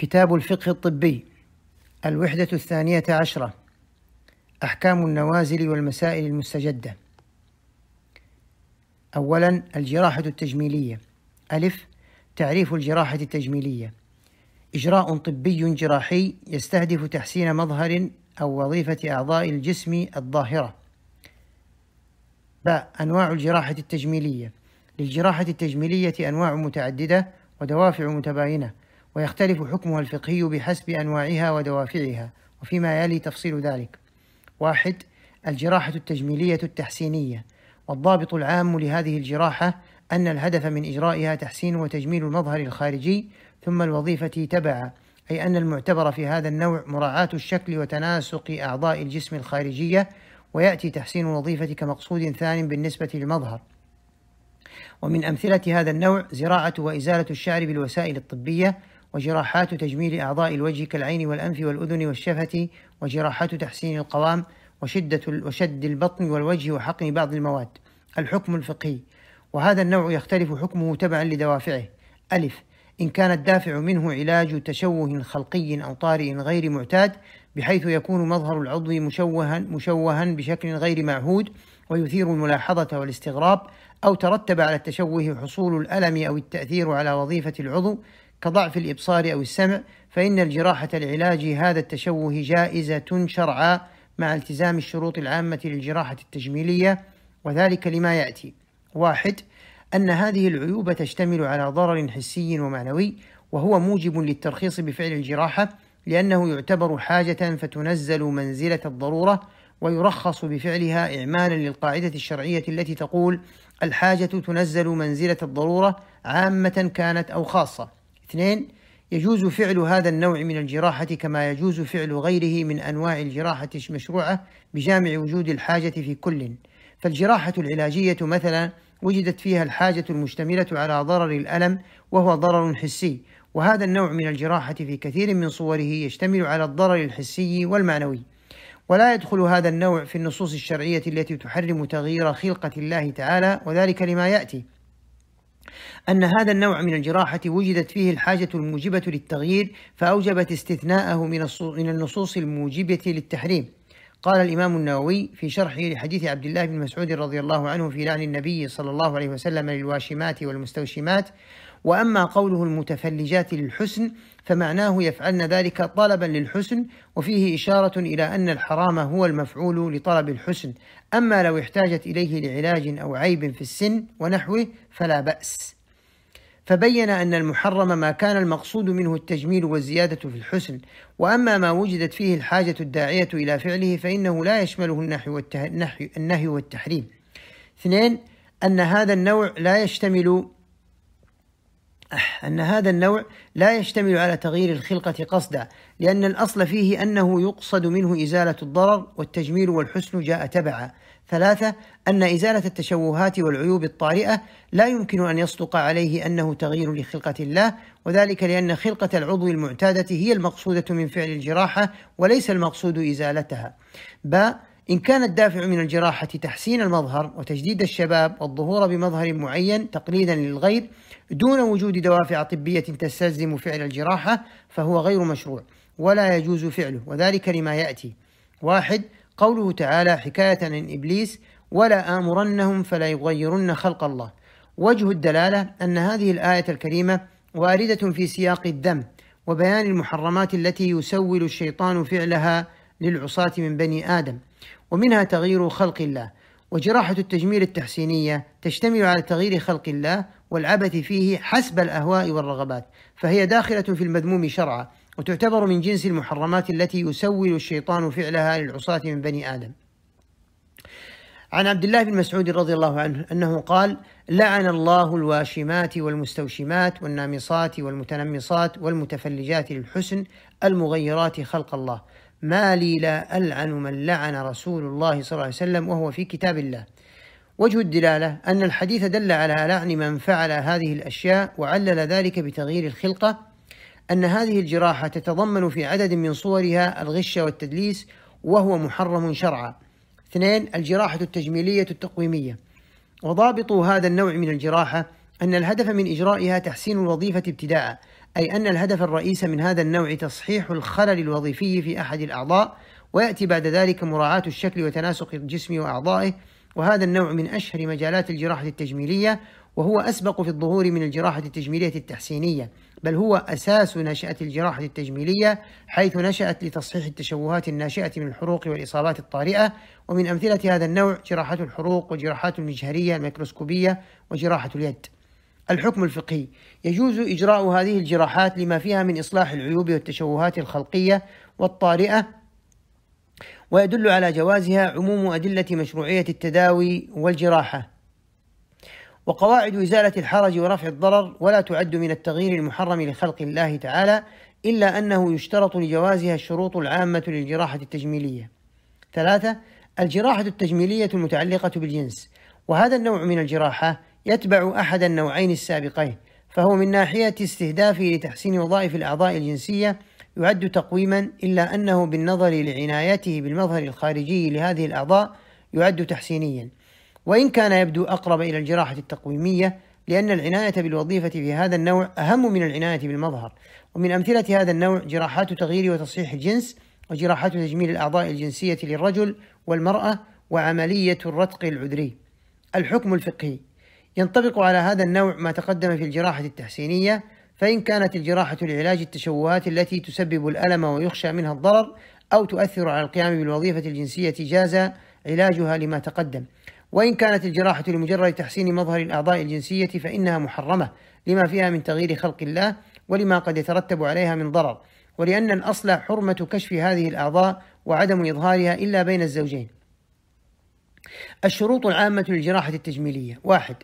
كتاب الفقه الطبي الوحدة الثانية عشرة أحكام النوازل والمسائل المستجدة. أولا الجراحة التجميلية. ألف تعريف الجراحة التجميلية. إجراء طبي جراحي يستهدف تحسين مظهر أو وظيفة أعضاء الجسم الظاهرة. باء أنواع الجراحة التجميلية. للجراحة التجميلية أنواع متعددة ودوافع متباينة. ويختلف حكمها الفقهي بحسب أنواعها ودوافعها وفيما يلي تفصيل ذلك. واحد الجراحة التجميلية التحسينية. والضابط العام لهذه الجراحة أن الهدف من إجرائها تحسين وتجميل المظهر الخارجي ثم الوظيفة تبع أي أن المعتبر في هذا النوع مراعاة الشكل وتناسق أعضاء الجسم الخارجية ويأتي تحسين الوظيفة كمقصود ثان بالنسبة للمظهر. ومن أمثلة هذا النوع زراعة وإزالة الشعر بالوسائل الطبية وجراحات تجميل أعضاء الوجه كالعين والأنف والأذن والشفة وجراحات تحسين القوام وشدة وشد البطن والوجه وحقن بعض المواد. الحكم الفقهي. وهذا النوع يختلف حكمه تبعا لدوافعه. ألف. إن كان الدافع منه علاج تشوه خلقي أو طارئ غير معتاد بحيث يكون مظهر العضو مشوها مشوها بشكل غير معهود ويثير الملاحظة والاستغراب أو ترتب على التشوه حصول الألم أو التأثير على وظيفة العضو كضعف الإبصار أو السمع فإن الجراحة لعلاج هذا التشوه جائزة شرعا مع التزام الشروط العامة للجراحة التجميلية وذلك لما يأتي. واحد أن هذه العيوب تشتمل على ضرر حسي ومعنوي وهو موجب للترخيص بفعل الجراحة لأنه يعتبر حاجة فتنزل منزلة الضرورة ويرخص بفعلها إعمالا للقاعدة الشرعية التي تقول الحاجة تنزل منزلة الضرورة عامة كانت أو خاصة. اثنين يجوز فعل هذا النوع من الجراحة كما يجوز فعل غيره من أنواع الجراحة المشروعة بجامع وجود الحاجة في كل. فالجراحة العلاجية مثلا وجدت فيها الحاجة المشتملة على ضرر الألم وهو ضرر حسي. وهذا النوع من الجراحة في كثير من صوره يشتمل على الضرر الحسي والمعنوي. ولا يدخل هذا النوع في النصوص الشرعية التي تحرم تغيير خلقة الله تعالى وذلك لما يأتي. أن هذا النوع من الجراحة وجدت فيه الحاجة الموجبة للتغيير فأوجبت استثناءه من النصوص الموجبة للتحريم. قال الإمام النووي في شرحه لحديث عبد الله بن مسعود رضي الله عنه في لعن النبي صلى الله عليه وسلم للواشمات والمستوشمات وأما قوله المتفلجات للحسن فمعناه يفعلن ذلك طلبا للحسن وفيه إشارة إلى أن الحرام هو المفعول لطلب الحسن. أما لو احتاجت إليه لعلاج أو عيب في السن ونحوه فلا بأس. فبين أن المحرم ما كان المقصود منه التجميل والزيادة في الحسن. وأما ما وجدت فيه الحاجة الداعية إلى فعله فإنه لا يشمله النهي والتحريم. اثنين أن هذا النوع لا يشتمل أن هذا النوع لا يشتمل على تغيير الخلقة قصدا لأن الأصل فيه أنه يقصد منه إزالة الضرر والتجميل والحسن جاء تبعا. ثلاثة أن إزالة التشوهات والعيوب الطارئة لا يمكن أن يصدق عليه أنه تغيير لخلقة الله وذلك لأن خلقة العضو المعتادة هي المقصودة من فعل الجراحة وليس المقصود إزالتها. باء إن كان الدافع من الجراحة تحسين المظهر وتجديد الشباب والظهور بمظهر معين تقليدا للغير دون وجود دوافع طبية تستلزم فعل الجراحة فهو غير مشروع ولا يجوز فعله وذلك لما يأتي. واحد قوله تعالى حكاية عن إبليس ولا آمرنهم فلا يغيرن خلق الله وجه الدلالة أن هذه الآية الكريمة واردة في سياق الذم وبيان المحرمات التي يسول الشيطان فعلها للعصاة من بني آدم ومنها تغيير خلق الله. وجراحة التجميل التحسينية تشتمل على تغيير خلق الله والعبث فيه حسب الأهواء والرغبات فهي داخلة في المذموم شرعا وتعتبر من جنس المحرمات التي يسول الشيطان فعلها للعصاة من بني آدم. عن عبد الله بن مسعود رضي الله عنه أنه قال لعن الله الواشمات والمستوشمات والنامصات والمتنمصات والمتفلجات للحسن المغيرات خلق الله ما لي لا ألعن من لعن رسول الله صلى الله عليه وسلم وهو في كتاب الله. وجه الدلالة أن الحديث دل على لعن من فعل هذه الأشياء وعلل ذلك بتغيير الخلقة أن هذه الجراحة تتضمن في عدد من صورها الغش والتدليس وهو محرم شرعا. اثنين الجراحة التجميلية التقويمية. وضابط هذا النوع من الجراحة أن الهدف من إجرائها تحسين الوظيفة ابتداء. أي أن الهدف الرئيس من هذا النوع تصحيح الخلل الوظيفي في أحد الأعضاء ويأتي بعد ذلك مراعاة الشكل وتناسق الجسم وأعضائه وهذا النوع من أشهر مجالات الجراحة التجميلية وهو أسبق في الظهور من الجراحة التجميلية التحسينية بل هو أساس نشأة الجراحة التجميلية حيث نشأت لتصحيح التشوهات الناشئة من الحروق والإصابات الطارئة ومن أمثلة هذا النوع جراحات الحروق وجراحات المجهرية الميكروسكوبية وجراحة اليد. الحكم الفقهي يجوز إجراء هذه الجراحات لما فيها من إصلاح العيوب والتشوهات الخلقية والطارئة ويدل على جوازها عموم أدلة مشروعية التداوي والجراحة وقواعد إزالة الحرج ورفع الضرر ولا تعد من التغيير المحرم لخلق الله تعالى إلا أنه يشترط لجوازها الشروط العامة للجراحة التجميلية. ثلاثة الجراحة التجميلية المتعلقة بالجنس، وهذا النوع من الجراحة يتبع أحد النوعين السابقين، فهو من ناحية استهدافه لتحسين وظائف الأعضاء الجنسية يعد تقويما إلا أنه بالنظر لعنايته بالمظهر الخارجي لهذه الأعضاء يعد تحسينيا. وإن كان يبدو أقرب إلى الجراحة التقويمية لأن العناية بالوظيفة في هذا النوع أهم من العناية بالمظهر. ومن أمثلة هذا النوع جراحات تغيير وتصحيح الجنس وجراحات تجميل الأعضاء الجنسية للرجل والمرأة وعملية الرتق العذري. الحكم الفقهي. ينطبق على هذا النوع ما تقدم في الجراحة التحسينية فإن كانت الجراحة لعلاج التشوهات التي تسبب الألم ويخشى منها الضرر أو تؤثر على القيام بالوظيفة الجنسية جاز علاجها لما تقدم. وإن كانت الجراحة لمجرد تحسين مظهر الأعضاء الجنسية فإنها محرمة لما فيها من تغيير خلق الله ولما قد يترتب عليها من ضرر. ولأن الأصل حرمة كشف هذه الأعضاء وعدم إظهارها إلا بين الزوجين. الشروط العامة للجراحة التجميلية. واحد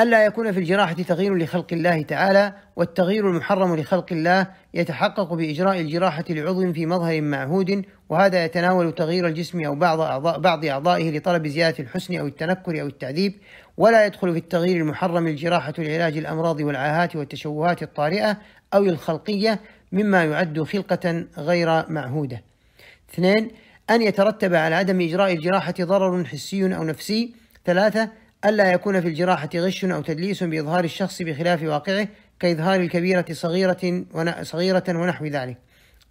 ألا يكون في الجراحة تغيير لخلق الله تعالى والتغيير المحرم لخلق الله يتحقق بإجراء الجراحة لعضو في مظهر معهود وهذا يتناول تغيير الجسم أو بعض أعضاء بعض أعضائه لطلب زيادة الحسن أو التنكر أو التعذيب ولا يدخل في التغيير المحرم الجراحة لعلاج الأمراض والعاهات والتشوهات الطارئة أو الخلقية مما يعد خلقة غير معهودة. اثنين أن يترتب على عدم إجراء الجراحة ضرر حسي أو نفسي. ثلاثة ألا يكون في الجراحة غش أو تدليس بإظهار الشخص بخلاف واقعه كإظهار الكبيرة صغيرة صغيرة ونحو ذلك.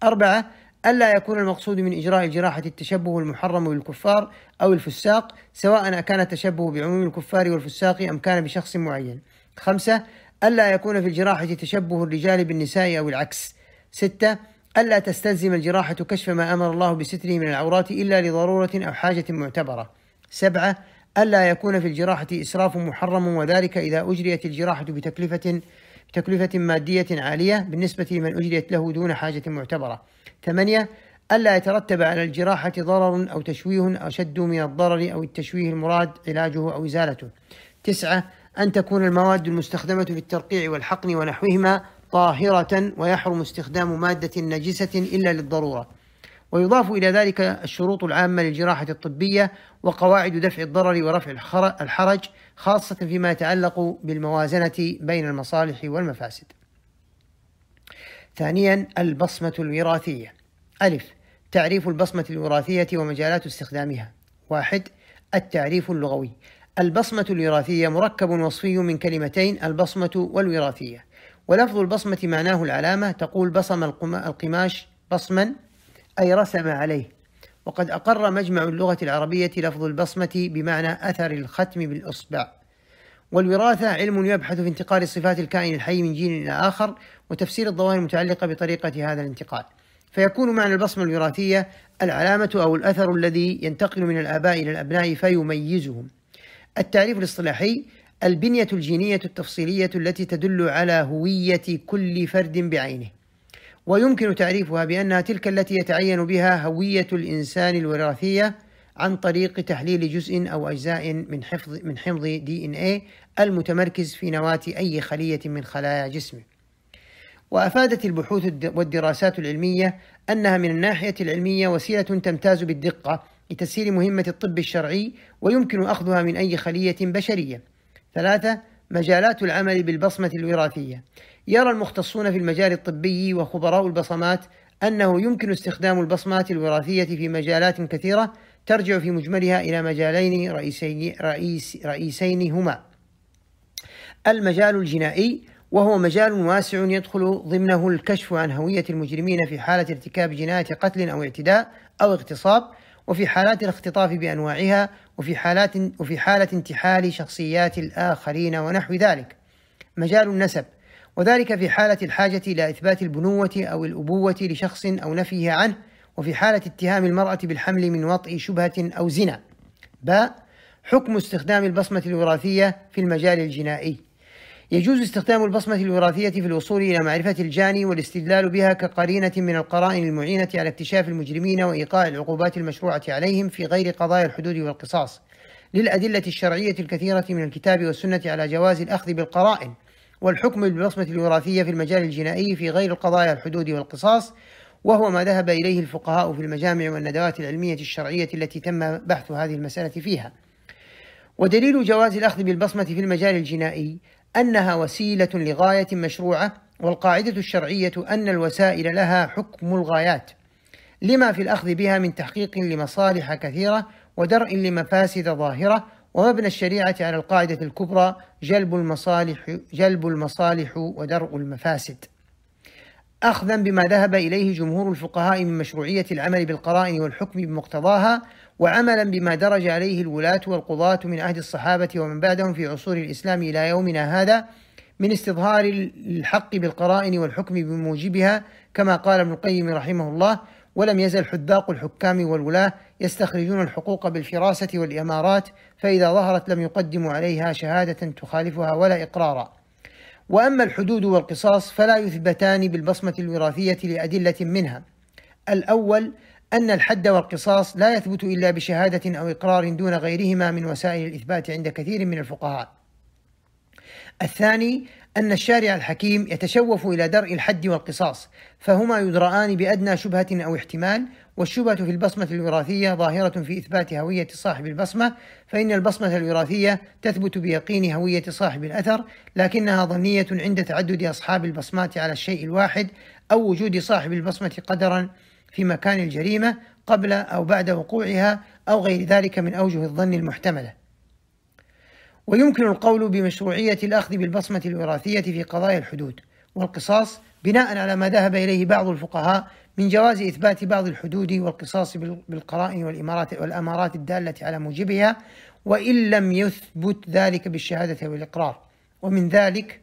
أربعة ألا يكون المقصود من إجراء الجراحة التشبه المحرم بالكفار أو الفساق سواء كان التشبه بعموم الكفار والفساق أم كان بشخص معين. خمسة ألا يكون في الجراحة تشبه الرجال بالنساء أو العكس. ستة ألا تستلزم الجراحة كشف ما أمر الله بستره من العورات إلا لضرورة أو حاجة معتبرة. سبعة ألا يكون في الجراحة إسراف محرم وذلك إذا أجريت الجراحة بتكلفة بتكلفة مادية عالية بالنسبة لمن أجريت له دون حاجة معتبرة. ثمانية ألا يترتب على الجراحة ضرر أو تشويه أشد من الضرر أو التشويه المراد علاجه أو إزالته. تسعة أن تكون المواد المستخدمة في الترقيع والحقن ونحوهما طاهرة ويحرم استخدام مادة نجسة إلا للضرورة. ويضاف إلى ذلك الشروط العامة للجراحة الطبية وقواعد دفع الضرر ورفع الحرج خاصة فيما يتعلق بالموازنة بين المصالح والمفاسد. ثانيا البصمة الوراثية. ألف تعريف البصمة الوراثية ومجالات استخدامها. واحد التعريف اللغوي. البصمة الوراثية مركب وصفي من كلمتين البصمة والوراثية. ولفظ البصمة معناه العلامة تقول بصم القماش بصما أي رسم عليه. وقد أقر مجمع اللغة العربية لفظ البصمة بمعنى أثر الختم بالإصبع. والوراثة علم يبحث في انتقال صفات الكائن الحي من جيل إلى آخر وتفسير الظواهر المتعلقة بطريقة هذا الانتقال. فيكون معنى البصمة الوراثية العلامة أو الأثر الذي ينتقل من الآباء إلى الأبناء فيميزهم. التعريف الاصطلاحي البنية الجينية التفصيلية التي تدل على هوية كل فرد بعينه. ويمكن تعريفها بأنها تلك التي يتعين بها هوية الإنسان الوراثية عن طريق تحليل جزء أو أجزاء من حفظ من حمض دي إن إيه المتمركز في نواة أي خلية من خلايا جسمه. وأفادت البحوث والدراسات العلمية أنها من الناحية العلمية وسيلة تمتاز بالدقة لتسهيل مهمة الطب الشرعي ويمكن أخذها من أي خلية بشرية. ثلاثة مجالات العمل بالبصمة الوراثية. يرى المختصون في المجال الطبي وخبراء البصمات أنه يمكن استخدام البصمات الوراثية في مجالات كثيرة ترجع في مجملها إلى مجالين رئيسين, رئيس رئيسين هما المجال الجنائي وهو مجال واسع يدخل ضمنه الكشف عن هوية المجرمين في حالة ارتكاب جناية قتل أو اعتداء أو اغتصاب وفي حالات الاختطاف بأنواعها وفي حالات وفي حالة انتحال شخصيات الآخرين ونحو ذلك. مجال النسب وذلك في حالة الحاجة إلى إثبات البنوة أو الأبوة لشخص أو نفيه عنه وفي حالة اتهام المرأة بالحمل من وطئ شبهة أو زنا. باء حكم استخدام البصمة الوراثية في المجال الجنائي. يجوز استخدام البصمة الوراثية في الوصول إلى معرفة الجاني والاستدلال بها كقرينة من القرائن المعينة على اكتشاف المجرمين وإيقاع العقوبات المشروعة عليهم في غير قضايا الحدود والقصاص. للأدلة الشرعية الكثيرة من الكتاب والسنة على جواز الأخذ بالقرائن. والحكم بالبصمة الوراثية في المجال الجنائي في غير قضايا الحدود والقصاص وهو ما ذهب إليه الفقهاء في المجامع والندوات العلمية الشرعية التي تم بحث هذه المسألة فيها. ودليل جواز الأخذ بالبصمة في المجال الجنائي أنها وسيلة لغاية مشروعة والقاعدة الشرعية أن الوسائل لها حكم الغايات لما في الأخذ بها من تحقيق لمصالح كثيرة ودرء لمفاسد ظاهرة ومبنى الشريعة على القاعدة الكبرى جلب المصالح جلب المصالح ودرء المفاسد. أخذا بما ذهب إليه جمهور الفقهاء من مشروعية العمل بالقرائن والحكم بمقتضاها وعملا بما درج عليه الولاة والقضاة من عهد الصحابة ومن بعدهم في عصور الإسلام إلى يومنا هذا من استظهار الحق بالقرائن والحكم بموجبها كما قال ابن القيم رحمه الله ولم يزل حذاق الحكام والولاة يستخرجون الحقوق بالفراسة والإمارات فإذا ظهرت لم يقدموا عليها شهادة تخالفها ولا إقرارا وأما الحدود والقصاص فلا يثبتان بالبصمة الوراثية لأدلة منها الأول أن الحد والقصاص لا يثبت إلا بشهادة أو إقرار دون غيرهما من وسائل الإثبات عند كثير من الفقهاء. الثاني أن الشارع الحكيم يتشوف إلى درء الحد والقصاص، فهما يدرآن بأدنى شبهة أو احتمال، والشبهة في البصمة الوراثية ظاهرة في إثبات هوية صاحب البصمة، فإن البصمة الوراثية تثبت بيقين هوية صاحب الأثر، لكنها ظنية عند تعدد أصحاب البصمات على الشيء الواحد أو وجود صاحب البصمة قدرا في مكان الجريمة قبل أو بعد وقوعها أو غير ذلك من أوجه الظن المحتملة. ويمكن القول بمشروعية الأخذ بالبصمة الوراثية في قضايا الحدود والقصاص بناء على ما ذهب إليه بعض الفقهاء من جواز إثبات بعض الحدود والقصاص بالقرائن والإمارات والأمارات الدالة على موجبها وإن لم يثبت ذلك بالشهادة والإقرار. ومن ذلك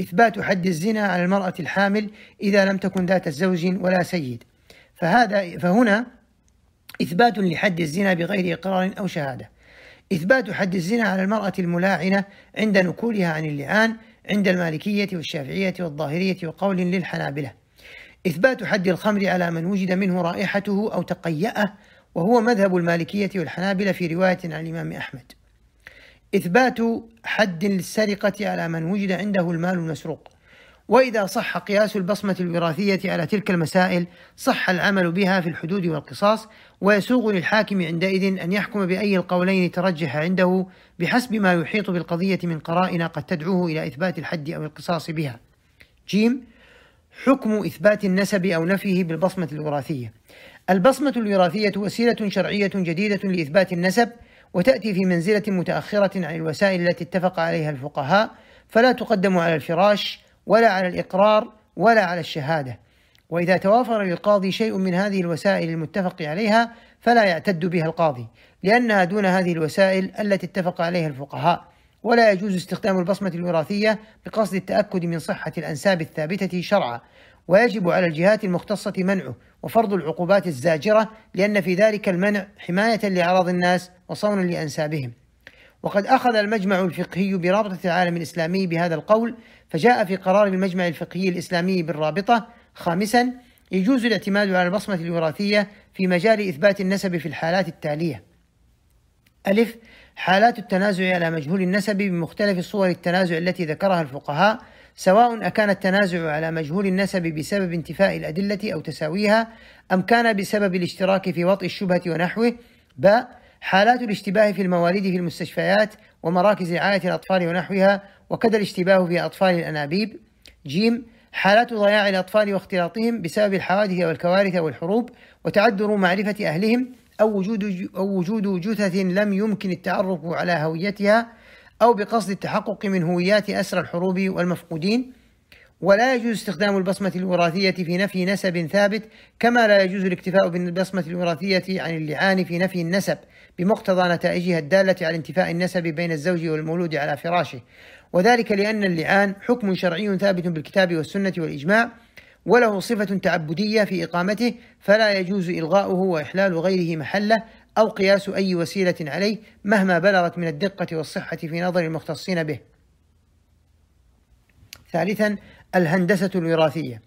إثبات حد الزنا على المرأة الحامل إذا لم تكن ذات زوج ولا سيد. فهذا فهنا إثبات لحد الزنا بغير إقرار أو شهادة. إثبات حد الزنا على المرأة الملاعنة عند نكولها عن اللعان عند المالكية والشافعية والظاهرية وقول للحنابلة. إثبات حد الخمر على من وجد منه رائحته أو تقيأه وهو مذهب المالكية والحنابلة في رواية عن الإمام أحمد. إثبات حد للسرقة على من وجد عنده المال المسروق. وإذا صح قياس البصمة الوراثية على تلك المسائل صح العمل بها في الحدود والقصاص ويسوغ للحاكم عندئذ أن يحكم بأي القولين ترجح عنده بحسب ما يحيط بالقضية من قرائن قد تدعوه إلى إثبات الحد أو القصاص بها. جيم. حكم إثبات النسب أو نفيه بالبصمة الوراثية. البصمة الوراثية وسيلة شرعية جديدة لإثبات النسب وتأتي في منزلة متأخرة عن الوسائل التي اتفق عليها الفقهاء فلا تقدم على الفراش ولا على الإقرار ولا على الشهادة. وإذا توافر للقاضي شيء من هذه الوسائل المتفق عليها فلا يعتد بها القاضي لأنها دون هذه الوسائل التي اتفق عليها الفقهاء. ولا يجوز استخدام البصمة الوراثية بقصد التأكد من صحة الأنساب الثابتة شرعا. ويجب على الجهات المختصة منعه وفرض العقوبات الزاجرة لأن في ذلك المنع حماية لأعراض الناس وصونا لأنسابهم. وقد أخذ المجمع الفقهي برابطة العالم الإسلامي بهذا القول فجاء في قرار المجمع الفقهي الإسلامي بالرابطة خامسا يجوز الاعتماد على البصمة الوراثية في مجال إثبات النسب في الحالات التالية. ألف حالات التنازع على مجهول النسب بمختلف صور التنازع التي ذكرها الفقهاء سواء أكان التنازع على مجهول النسب بسبب انتفاء الأدلة أو تساويها أم كان بسبب الاشتراك في وطئ الشبهة ونحوه باء حالات الاشتباه في المواليد في المستشفيات ومراكز رعاية الأطفال ونحوها وكذا الاشتباه في أطفال الأنابيب. جيم حالات ضياع الأطفال واختلاطهم بسبب الحوادث والكوارث والحروب وتعذر معرفة أهلهم أو وجود أو وجود جثث لم يمكن التعرف على هويتها أو بقصد التحقق من هويات أسرى الحروب والمفقودين. ولا يجوز استخدام البصمة الوراثية في نفي نسب ثابت كما لا يجوز الاكتفاء بالبصمة الوراثية عن اللعان في نفي النسب بمقتضى نتائجها الدالة على انتفاء النسب بين الزوج والمولود على فراشه وذلك لأن اللعان حكم شرعي ثابت بالكتاب والسنة والإجماع وله صفة تعبدية في إقامته فلا يجوز إلغاؤه وإحلال غيره محله أو قياس أي وسيلة عليه مهما بلغت من الدقة والصحة في نظر المختصين به. ثالثا الهندسة الوراثية.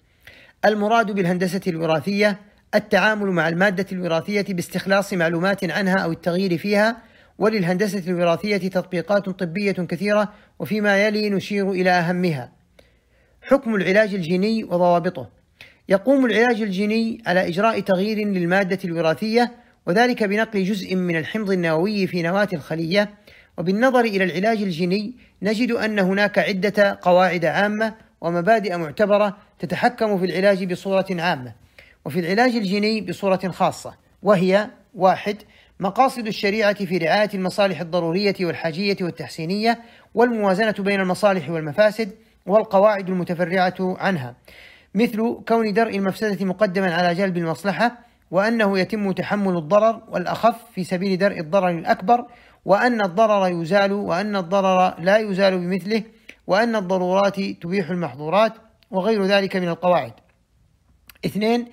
المراد بالهندسة الوراثية التعامل مع المادة الوراثية باستخلاص معلومات عنها أو التغيير فيها وللهندسة الوراثية تطبيقات طبية كثيرة وفيما يلي نشير إلى أهمها. حكم العلاج الجيني وضوابطه. يقوم العلاج الجيني على إجراء تغيير للمادة الوراثية وذلك بنقل جزء من الحمض النووي في نواة الخلية وبالنظر إلى العلاج الجيني نجد أن هناك عدة قواعد عامة ومبادئ معتبرة تتحكم في العلاج بصورة عامة وفي العلاج الجيني بصورة خاصة وهي واحد مقاصد الشريعة في رعاية المصالح الضرورية والحاجية والتحسينية والموازنة بين المصالح والمفاسد والقواعد المتفرعة عنها مثل كون درء المفسدة مقدما على جلب المصلحة وأنه يتم تحمل الضرر والأخف في سبيل درء الضرر الأكبر وأن الضرر يزال وأن الضرر لا يزال بمثله وأن الضرورات تبيح المحظورات وغير ذلك من القواعد. اثنين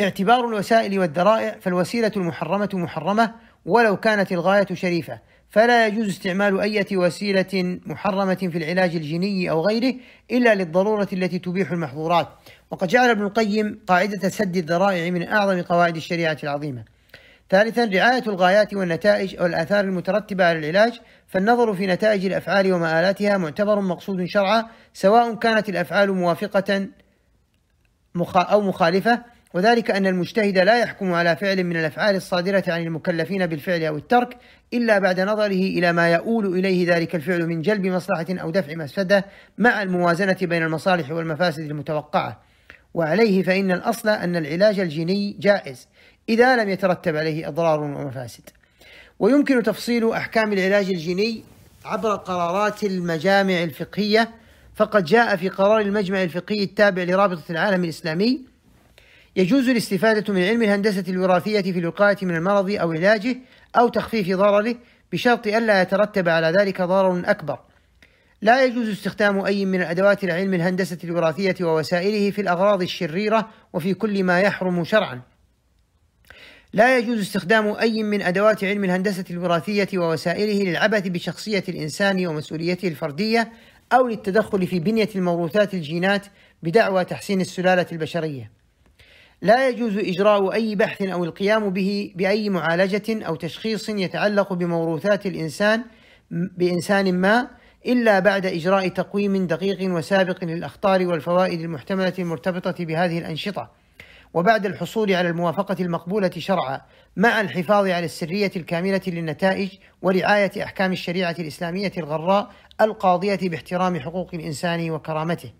اعتبار الوسائل والذرائع فالوسيلة المحرمة محرمة ولو كانت الغاية شريفة. فلا يجوز استعمال أي وسيلة محرمة في العلاج الجيني أو غيره إلا للضرورة التي تبيح المحظورات. وقد جعل ابن القيم قاعدة سد الذرائع من أعظم قواعد الشريعة العظيمة. ثالثا رعاية الغايات والنتائج أو الآثار المترتبة على العلاج فالنظر في نتائج الأفعال ومآلاتها معتبر مقصود شرعا سواء كانت الأفعال موافقة أو مخالفة. وذلك أن المجتهد لا يحكم على فعل من الأفعال الصادرة عن المكلفين بالفعل أو الترك إلا بعد نظره إلى ما يؤول إليه ذلك الفعل من جلب مصلحة أو دفع مفسدة مع الموازنة بين المصالح والمفاسد المتوقعة. وعليه فإن الأصل أن العلاج الجيني جائز. إذا لم يترتب عليه أضرار ومفاسد ويمكن تفصيل أحكام العلاج الجيني عبر قرارات المجامع الفقهية فقد جاء في قرار المجمع الفقهي التابع لرابطة العالم الإسلامي يجوز الاستفادة من علم الهندسة الوراثية في الوقاية من المرض أو علاجه أو تخفيف ضرره بشرط ألا يترتب على ذلك ضرر أكبر. لا يجوز استخدام أي من الأدوات العلم الهندسة الوراثية ووسائله في الأغراض الشريرة وفي كل ما يحرم شرعا. لا يجوز استخدام أي من أدوات علم الهندسة الوراثية ووسائله للعبث بشخصية الإنسان ومسؤوليته الفردية أو للتدخل في بنية الموروثات الجينات بدعوى تحسين السلالة البشرية. لا يجوز إجراء أي بحث أو القيام به بأي معالجة أو تشخيص يتعلق بموروثات الإنسان بإنسان ما إلا بعد إجراء تقويم دقيق وسابق للأخطار والفوائد المحتملة المرتبطة بهذه الأنشطة وبعد الحصول على الموافقة المقبولة شرعا مع الحفاظ على السرية الكاملة للنتائج ورعاية أحكام الشريعة الإسلامية الغراء القاضية باحترام حقوق الإنسان وكرامته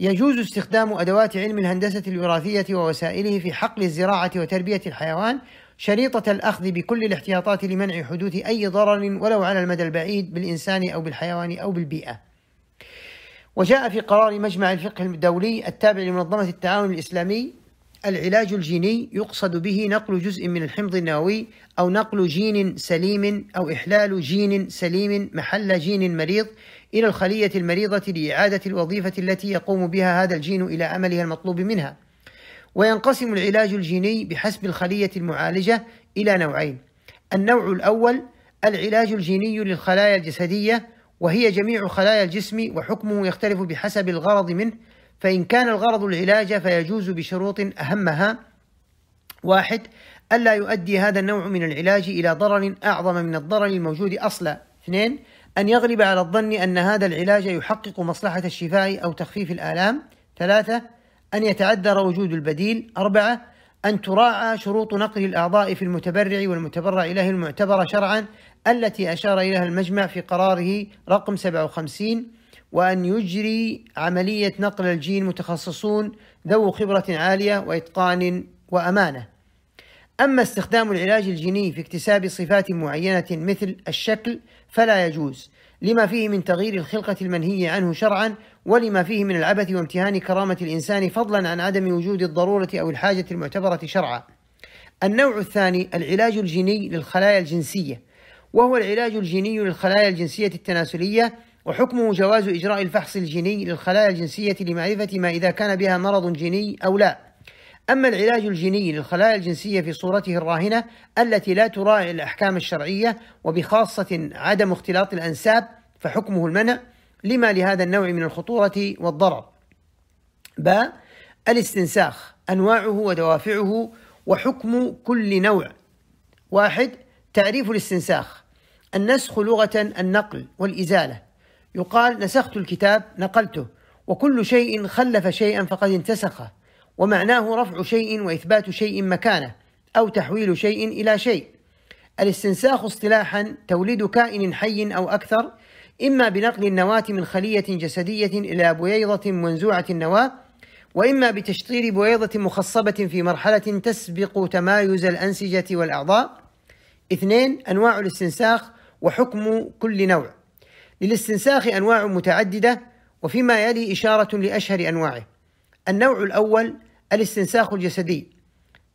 يجوز استخدام أدوات علم الهندسة الوراثية ووسائله في حقل الزراعة وتربية الحيوان شريطة الأخذ بكل الاحتياطات لمنع حدوث أي ضرر ولو على المدى البعيد بالإنسان أو بالحيوان أو بالبيئة. وجاء في قرار مجمع الفقه الدولي التابع لمنظمة التعاون الإسلامي العلاج الجيني يقصد به نقل جزء من الحمض النووي أو نقل جين سليم أو إحلال جين سليم محل جين مريض إلى الخلية المريضة لإعادة الوظيفة التي يقوم بها هذا الجين إلى عملها المطلوب منها. وينقسم العلاج الجيني بحسب الخلية المعالجة إلى نوعين. النوع الأول العلاج الجيني للخلايا الجسدية وهي جميع خلايا الجسم وحكمه يختلف بحسب الغرض منه فإن كان الغرض العلاج فيجوز بشروط أهمها. واحد ألا يؤدي هذا النوع من العلاج إلى ضرر أعظم من الضرر الموجود أصلا. اثنين أن يغلب على الظن أن هذا العلاج يحقق مصلحة الشفاء أو تخفيف الآلام. ثلاثة أن يتعذر وجود البديل. أربعة أن تراعى شروط نقل الأعضاء في المتبرع والمتبرع إليه المعتبرة شرعا. التي أشار إليها المجمع في قراره رقم 57 وأن يجري عملية نقل الجين متخصصون ذو خبرة عالية وإتقان وأمانة. أما استخدام العلاج الجيني في اكتساب صفات معينة مثل الشكل فلا يجوز لما فيه من تغيير الخلقة المنهي عنه شرعا ولما فيه من العبث وامتهان كرامة الإنسان فضلا عن عدم وجود الضرورة أو الحاجة المعتبرة شرعا. النوع الثاني العلاج الجيني للخلايا الجنسية. وهو العلاج الجيني للخلايا الجنسية التناسلية وحكمه جواز إجراء الفحص الجيني للخلايا الجنسية لمعرفة ما إذا كان بها مرض جيني أو لا. أما العلاج الجيني للخلايا الجنسية في صورته الراهنة التي لا تراعي الأحكام الشرعية وبخاصة عدم اختلاط الأنساب فحكمه المنع لما لهذا النوع من الخطورة والضرر. باء الاستنساخ أنواعه ودوافعه وحكم كل نوع. واحد تعريف الاستنساخ. النسخ لغة النقل والإزالة. يقال نسخت الكتاب نقلته. وكل شيء خلف شيئا فقد انتسخه ومعناه رفع شيء وإثبات شيء مكانه أو تحويل شيء إلى شيء. الاستنساخ اصطلاحا توليد كائن حي أو أكثر إما بنقل النواة من خلية جسدية إلى بويضة منزوعة النواة وإما بتشطير بويضة مخصبة في مرحلة تسبق تمايز الأنسجة والأعضاء. اثنين أنواع الاستنساخ وحكم كل نوع. للاستنساخ أنواع متعددة وفيما يلي إشارة لأشهر أنواعه. النوع الأول الاستنساخ الجسدي.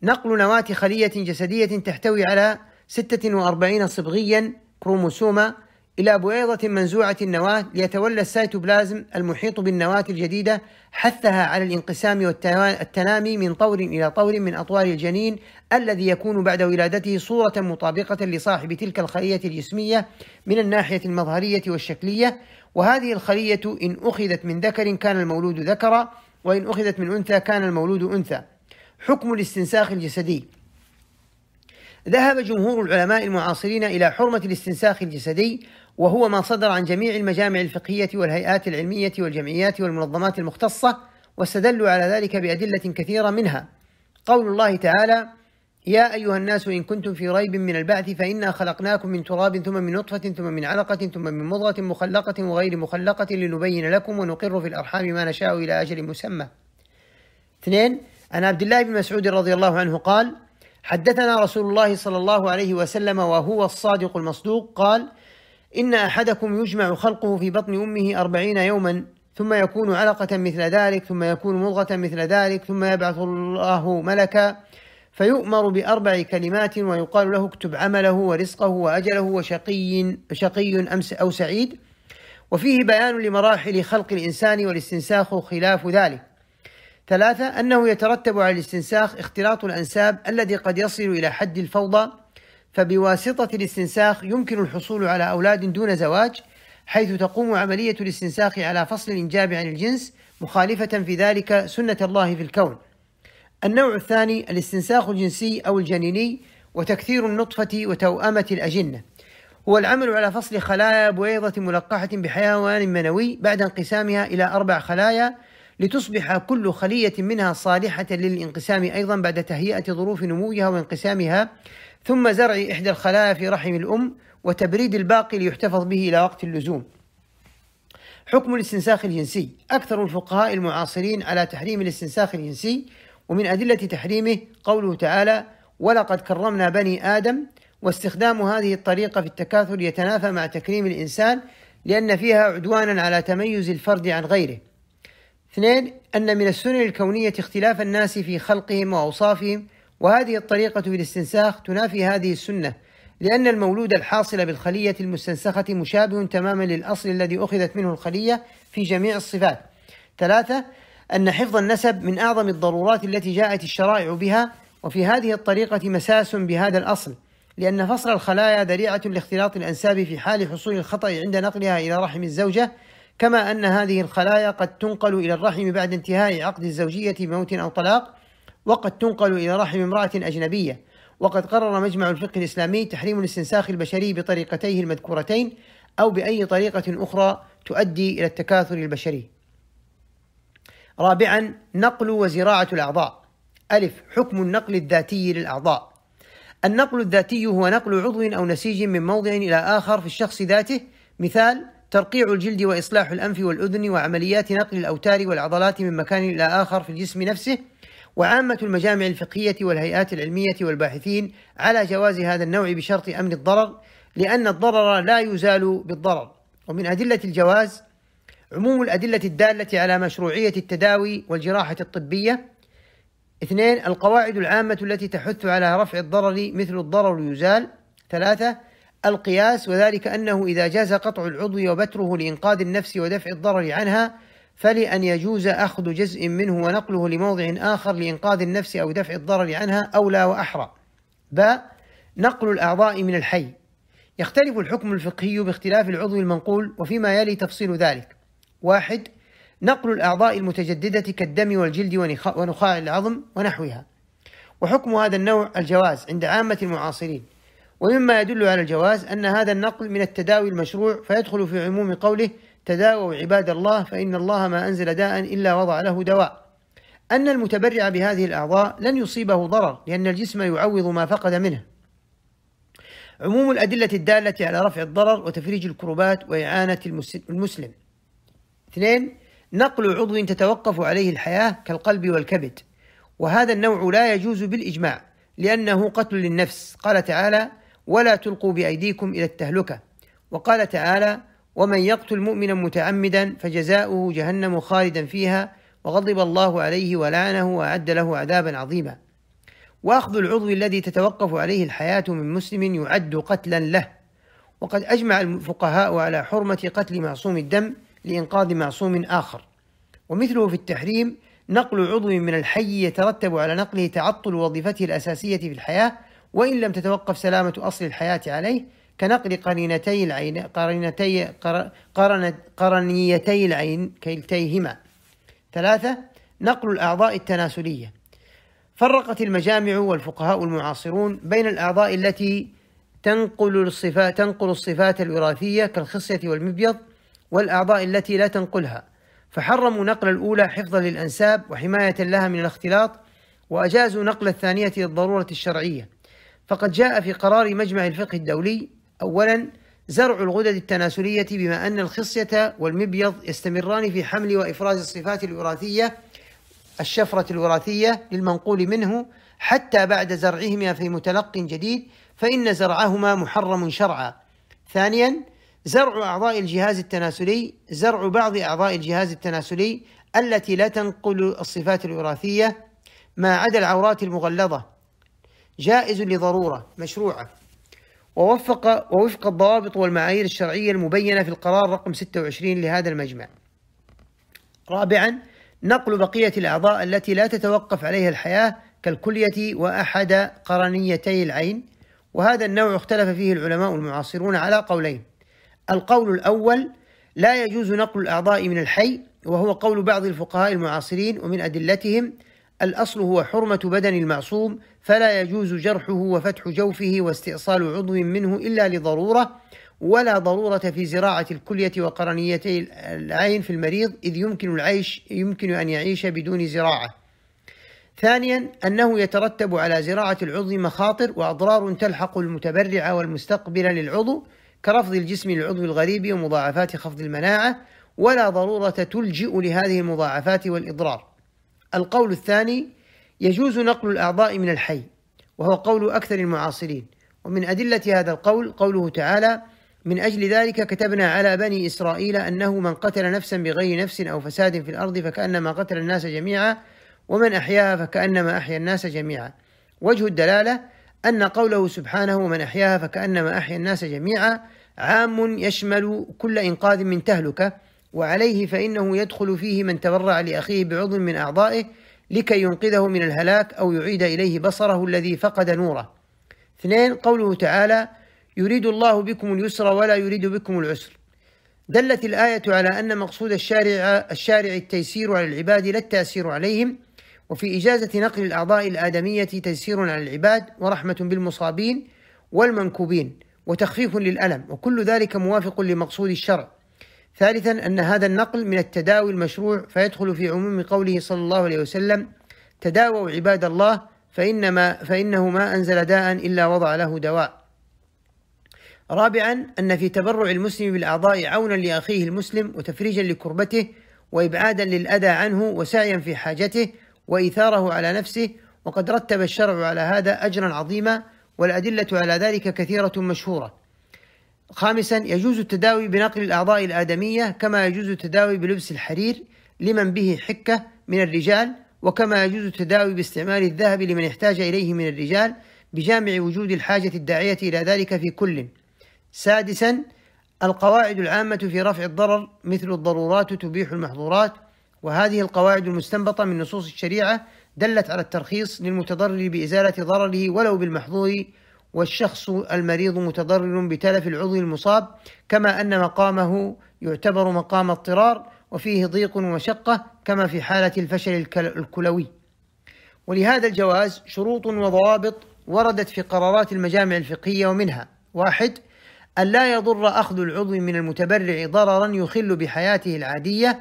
نقل نواة خلية جسدية تحتوي على 46 صبغيا كروموسوما إلى بويضة منزوعة النواة ليتولى السيتوبلازم المحيط بالنواة الجديدة حثها على الانقسام والتنامي من طور إلى طور من أطوار الجنين الذي يكون بعد ولادته صورة مطابقة لصاحب تلك الخلية الجسمية من الناحية المظهرية والشكلية. وهذه الخلية إن أخذت من ذكر كان المولود ذكرا وإن أخذت من أنثى كان المولود أنثى. حكم الاستنساخ الجسدي. ذهب جمهور العلماء المعاصرين إلى حرمة الاستنساخ الجسدي وهو ما صدر عن جميع المجامع الفقهية والهيئات العلمية والجمعيات والمنظمات المختصة واستدلوا على ذلك بأدلة كثيرة منها. قول الله تعالى يا أيها الناس إن كنتم في ريب من البعث فإنا خلقناكم من تراب ثم من نطفة ثم من علقة ثم من مضغة مخلقة وغير مخلقة لنبين لكم ونقر في الأرحام ما نشاء إلى أجل مسمى. اثنين عن عبد الله بن مسعود رضي الله عنه قال حدثنا رسول الله صلى الله عليه وسلم وهو الصادق المصدوق قال إن أحدكم يجمع خلقه في بطن أمه أربعين يوما ثم يكون علقة مثل ذلك ثم يكون مضغة مثل ذلك ثم يبعث الله ملكا فيؤمر بأربع كلمات ويقال له اكتب عمله ورزقه وأجله وشقي شقي أمس أو سعيد. وفيه بيان لمراحل خلق الإنسان والاستنساخ خلاف ذلك. ثلاثة أنه يترتب على الاستنساخ اختلاط الأنساب الذي قد يصل إلى حد الفوضى فبواسطة الاستنساخ يمكن الحصول على أولاد دون زواج حيث تقوم عملية الاستنساخ على فصل الإنجاب عن الجنس مخالفة في ذلك سنة الله في الكون. النوع الثاني الاستنساخ الجنسي أو الجنيني وتكثير النطفة وتوأمة الأجنة. هو العمل على فصل خلايا بويضة ملقحة بحيوان منوي بعد انقسامها إلى أربع خلايا لتصبح كل خلية منها صالحة للانقسام أيضا بعد تهيئة ظروف نموها وانقسامها ثم زرع إحدى الخلايا في رحم الأم وتبريد الباقي ليحتفظ به إلى وقت اللزوم. حكم الاستنساخ الجنسي. أكثر الفقهاء المعاصرين على تحريم الاستنساخ الجنسي ومن أدلة تحريمه قوله تعالى ولقد كرمنا بني آدم واستخدام هذه الطريقة في التكاثر يتنافى مع تكريم الإنسان لأن فيها عدوانا على تميز الفرد عن غيره. اثنين أن من السنن الكونية اختلاف الناس في خلقهم وأوصافهم وهذه الطريقة في الاستنساخ تنافي هذه السنة لأن المولود الحاصل بالخلية المستنسخة مشابه تماما للأصل الذي أخذت منه الخلية في جميع الصفات. ثلاثة أن حفظ النسب من أعظم الضرورات التي جاءت الشرائع بها وفي هذه الطريقة مساس بهذا الأصل لأن فصل الخلايا ذريعة لاختلاط الأنساب في حال حصول الخطأ عند نقلها إلى رحم الزوجة كما أن هذه الخلايا قد تنقل إلى الرحم بعد انتهاء عقد الزوجية بموت أو طلاق. وقد تنقل إلى رحم امرأة أجنبية. وقد قرر مجمع الفقه الإسلامي تحريم الاستنساخ البشري بطريقتيه المذكورتين أو بأي طريقة أخرى تؤدي إلى التكاثر البشري. رابعا نقل وزراعة الأعضاء. ألف حكم النقل الذاتي للأعضاء. النقل الذاتي هو نقل عضو أو نسيج من موضع إلى آخر في الشخص ذاته. مثال ترقيع الجلد وإصلاح الأنف والأذن وعمليات نقل الأوتار والعضلات من مكان إلى آخر في الجسم نفسه. وعامة المجامع الفقهية والهيئات العلمية والباحثين على جواز هذا النوع بشرط أمن الضرر لأن الضرر لا يزال بالضرر. ومن أدلة الجواز عموم الأدلة الدالة على مشروعية التداوي والجراحة الطبية. اثنين القواعد العامة التي تحث على رفع الضرر مثل الضرر يزال. ثلاثة القياس وذلك أنه إذا جاز قطع العضو وبتره لإنقاذ النفس ودفع الضرر عنها فلأن يجوز أخذ جزء منه ونقله لموضع آخر لإنقاذ النفس أو دفع الضرر عنها أولى وأحرى. باء نقل الأعضاء من الحي. يختلف الحكم الفقهي باختلاف العضو المنقول وفيما يلي تفصيل ذلك. واحد. نقل الأعضاء المتجددة كالدم والجلد ونخاع العظم ونحوها. وحكم هذا النوع الجواز عند عامة المعاصرين. ومما يدل على الجواز أن هذا النقل من التداوي المشروع فيدخل في عموم قوله تداووا عباد الله فإن الله ما أنزل داء إلا وضع له دواء. أن المتبرع بهذه الأعضاء لن يصيبه ضرر لأن الجسم يعوض ما فقد منه. عموم الأدلة الدالة على رفع الضرر وتفريج الكربات وإعانة المسلم. اثنين نقل عضو تتوقف عليه الحياة كالقلب والكبد. وهذا النوع لا يجوز بالإجماع لأنه قتل للنفس. قال تعالى ولا تلقوا بأيديكم إلى التهلكة. وقال تعالى ومن يقتل مؤمنا متعمدا فجزاؤه جهنم خالدا فيها وغضب الله عليه ولعنه وأعد له عذابا عظيما. وأخذ العضو الذي تتوقف عليه الحياة من مسلم يعد قتلا له. وقد أجمع الفقهاء على حرمة قتل معصوم الدم لإنقاذ معصوم آخر. ومثله في التحريم نقل عضو من الحي يترتب على نقله تعطل وظيفته الأساسية في الحياة وإن لم تتوقف سلامة أصل الحياة عليه كنقل قرينتي العين قرينتي قرنيتي العين كلتيهما. ثلاثة نقل الأعضاء التناسلية. فرقت المجامع والفقهاء المعاصرون بين الأعضاء التي تنقل الصفات تنقل الصفات الوراثية كالخصية والمبيض والأعضاء التي لا تنقلها. فحرموا نقل الأولى حفظا للأنساب وحماية لها من الاختلاط وأجازوا نقل الثانية للضرورة الشرعية. فقد جاء في قرار مجمع الفقه الدولي أولا زرع الغدد التناسلية بما أن الخصية والمبيض يستمران في حمل وإفراز الصفات الوراثية الشفرة الوراثية للمنقول منه حتى بعد زرعهما في متلق جديد فإن زرعهما محرم شرعا. ثانيا زرع أعضاء الجهاز التناسلي زرع بعض أعضاء الجهاز التناسلي التي لا تنقل الصفات الوراثية ما عدا العورات المغلظة جائز لضرورة مشروعة ووفق ووفق الضوابط والمعايير الشرعية المبينة في القرار رقم 26 لهذا المجمع. رابعا نقل بقية الأعضاء التي لا تتوقف عليها الحياة كالكلية وأحد قرنيتي العين وهذا النوع اختلف فيه العلماء المعاصرون على قولين القول الأول لا يجوز نقل الأعضاء من الحي وهو قول بعض الفقهاء المعاصرين ومن أدلتهم الأصل هو حرمة بدن المعصوم فلا يجوز جرحه وفتح جوفه واستئصال عضو منه إلا لضرورة ولا ضرورة في زراعة الكلية وقرنيتي العين في المريض إذ يمكن العيش يمكن أن يعيش بدون زراعة. ثانيا أنه يترتب على زراعة العضو مخاطر وأضرار تلحق المتبرع والمستقبل للعضو كرفض الجسم للعضو الغريب ومضاعفات خفض المناعة ولا ضرورة تلجئ لهذه المضاعفات والإضرار. القول الثاني يجوز نقل الأعضاء من الحي وهو قول أكثر المعاصرين. ومن أدلة هذا القول قوله تعالى من أجل ذلك كتبنا على بني إسرائيل أنه من قتل نفسا بغير نفس أو فساد في الأرض فكأنما قتل الناس جميعا ومن أحياها فكأنما أحيا الناس جميعا وجه الدلالة أن قوله سبحانه ومن أحياها فكأنما أحيا الناس جميعا عام يشمل كل إنقاذ من تهلكة وعليه فإنه يدخل فيه من تبرع لأخيه بعضو من أعضائه لكي ينقذه من الهلاك أو يعيد إليه بصره الذي فقد نوره. اثنين قوله تعالى يريد الله بكم اليسر ولا يريد بكم العسر دلت الآية على أن مقصود الشارع الشارع التيسير على العباد لا التأسير عليهم وفي إجازة نقل الأعضاء الآدمية تيسير على العباد ورحمة بالمصابين والمنكوبين وتخفيف للألم وكل ذلك موافق لمقصود الشرع. ثالثا أن هذا النقل من التداوي المشروع فيدخل في عموم قوله صلى الله عليه وسلم تداووا عباد الله فإنما فإنه ما أنزل داء إلا وضع له دواء. رابعا أن في تبرع المسلم بالأعضاء عونا لأخيه المسلم وتفريجا لكربته وإبعادا للأذى عنه وسعيا في حاجته وإيثاره على نفسه وقد رتب الشرع على هذا أجرا عظيما والأدلة على ذلك كثيرة مشهورة. خامسا يجوز التداوي بنقل الأعضاء الآدمية كما يجوز التداوي بلبس الحرير لمن به حكة من الرجال وكما يجوز التداوي باستعمال الذهب لمن احتاج إليه من الرجال بجامع وجود الحاجة الداعية إلى ذلك في كل. سادسا القواعد العامة في رفع الضرر مثل الضرورات تبيح المحظورات وهذه القواعد المستنبطة من نصوص الشريعة دلت على الترخيص للمتضرر بإزالة ضرره ولو بالمحظور والشخص المريض متضرر بتلف العضو المصاب كما أن مقامه يعتبر مقام اضطرار وفيه ضيق ومشقة كما في حالة الفشل الكلوي. ولهذا الجواز شروط وضوابط وردت في قرارات المجامع الفقهية ومنها واحد أن لا يضر أخذ العضو من المتبرع ضررا يخل بحياته العادية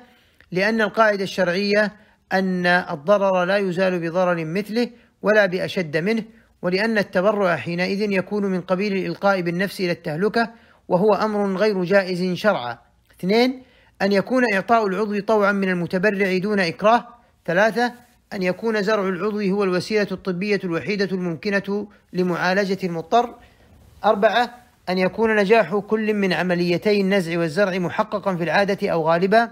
لأن القاعدة الشرعية أن الضرر لا يزال بضرر مثله ولا بأشد منه ولأن التبرع حينئذ يكون من قبيل الإلقاء بالنفس إلى التهلكة وهو أمر غير جائز شرعا. اثنين أن يكون إعطاء العضو طوعا من المتبرع دون إكراه. ثلاثة أن يكون زرع العضو هو الوسيلة الطبية الوحيدة الممكنة لمعالجة المضطر. أربعة أن يكون نجاح كل من عمليتي النزع والزرع محققا في العادة أو غالبا.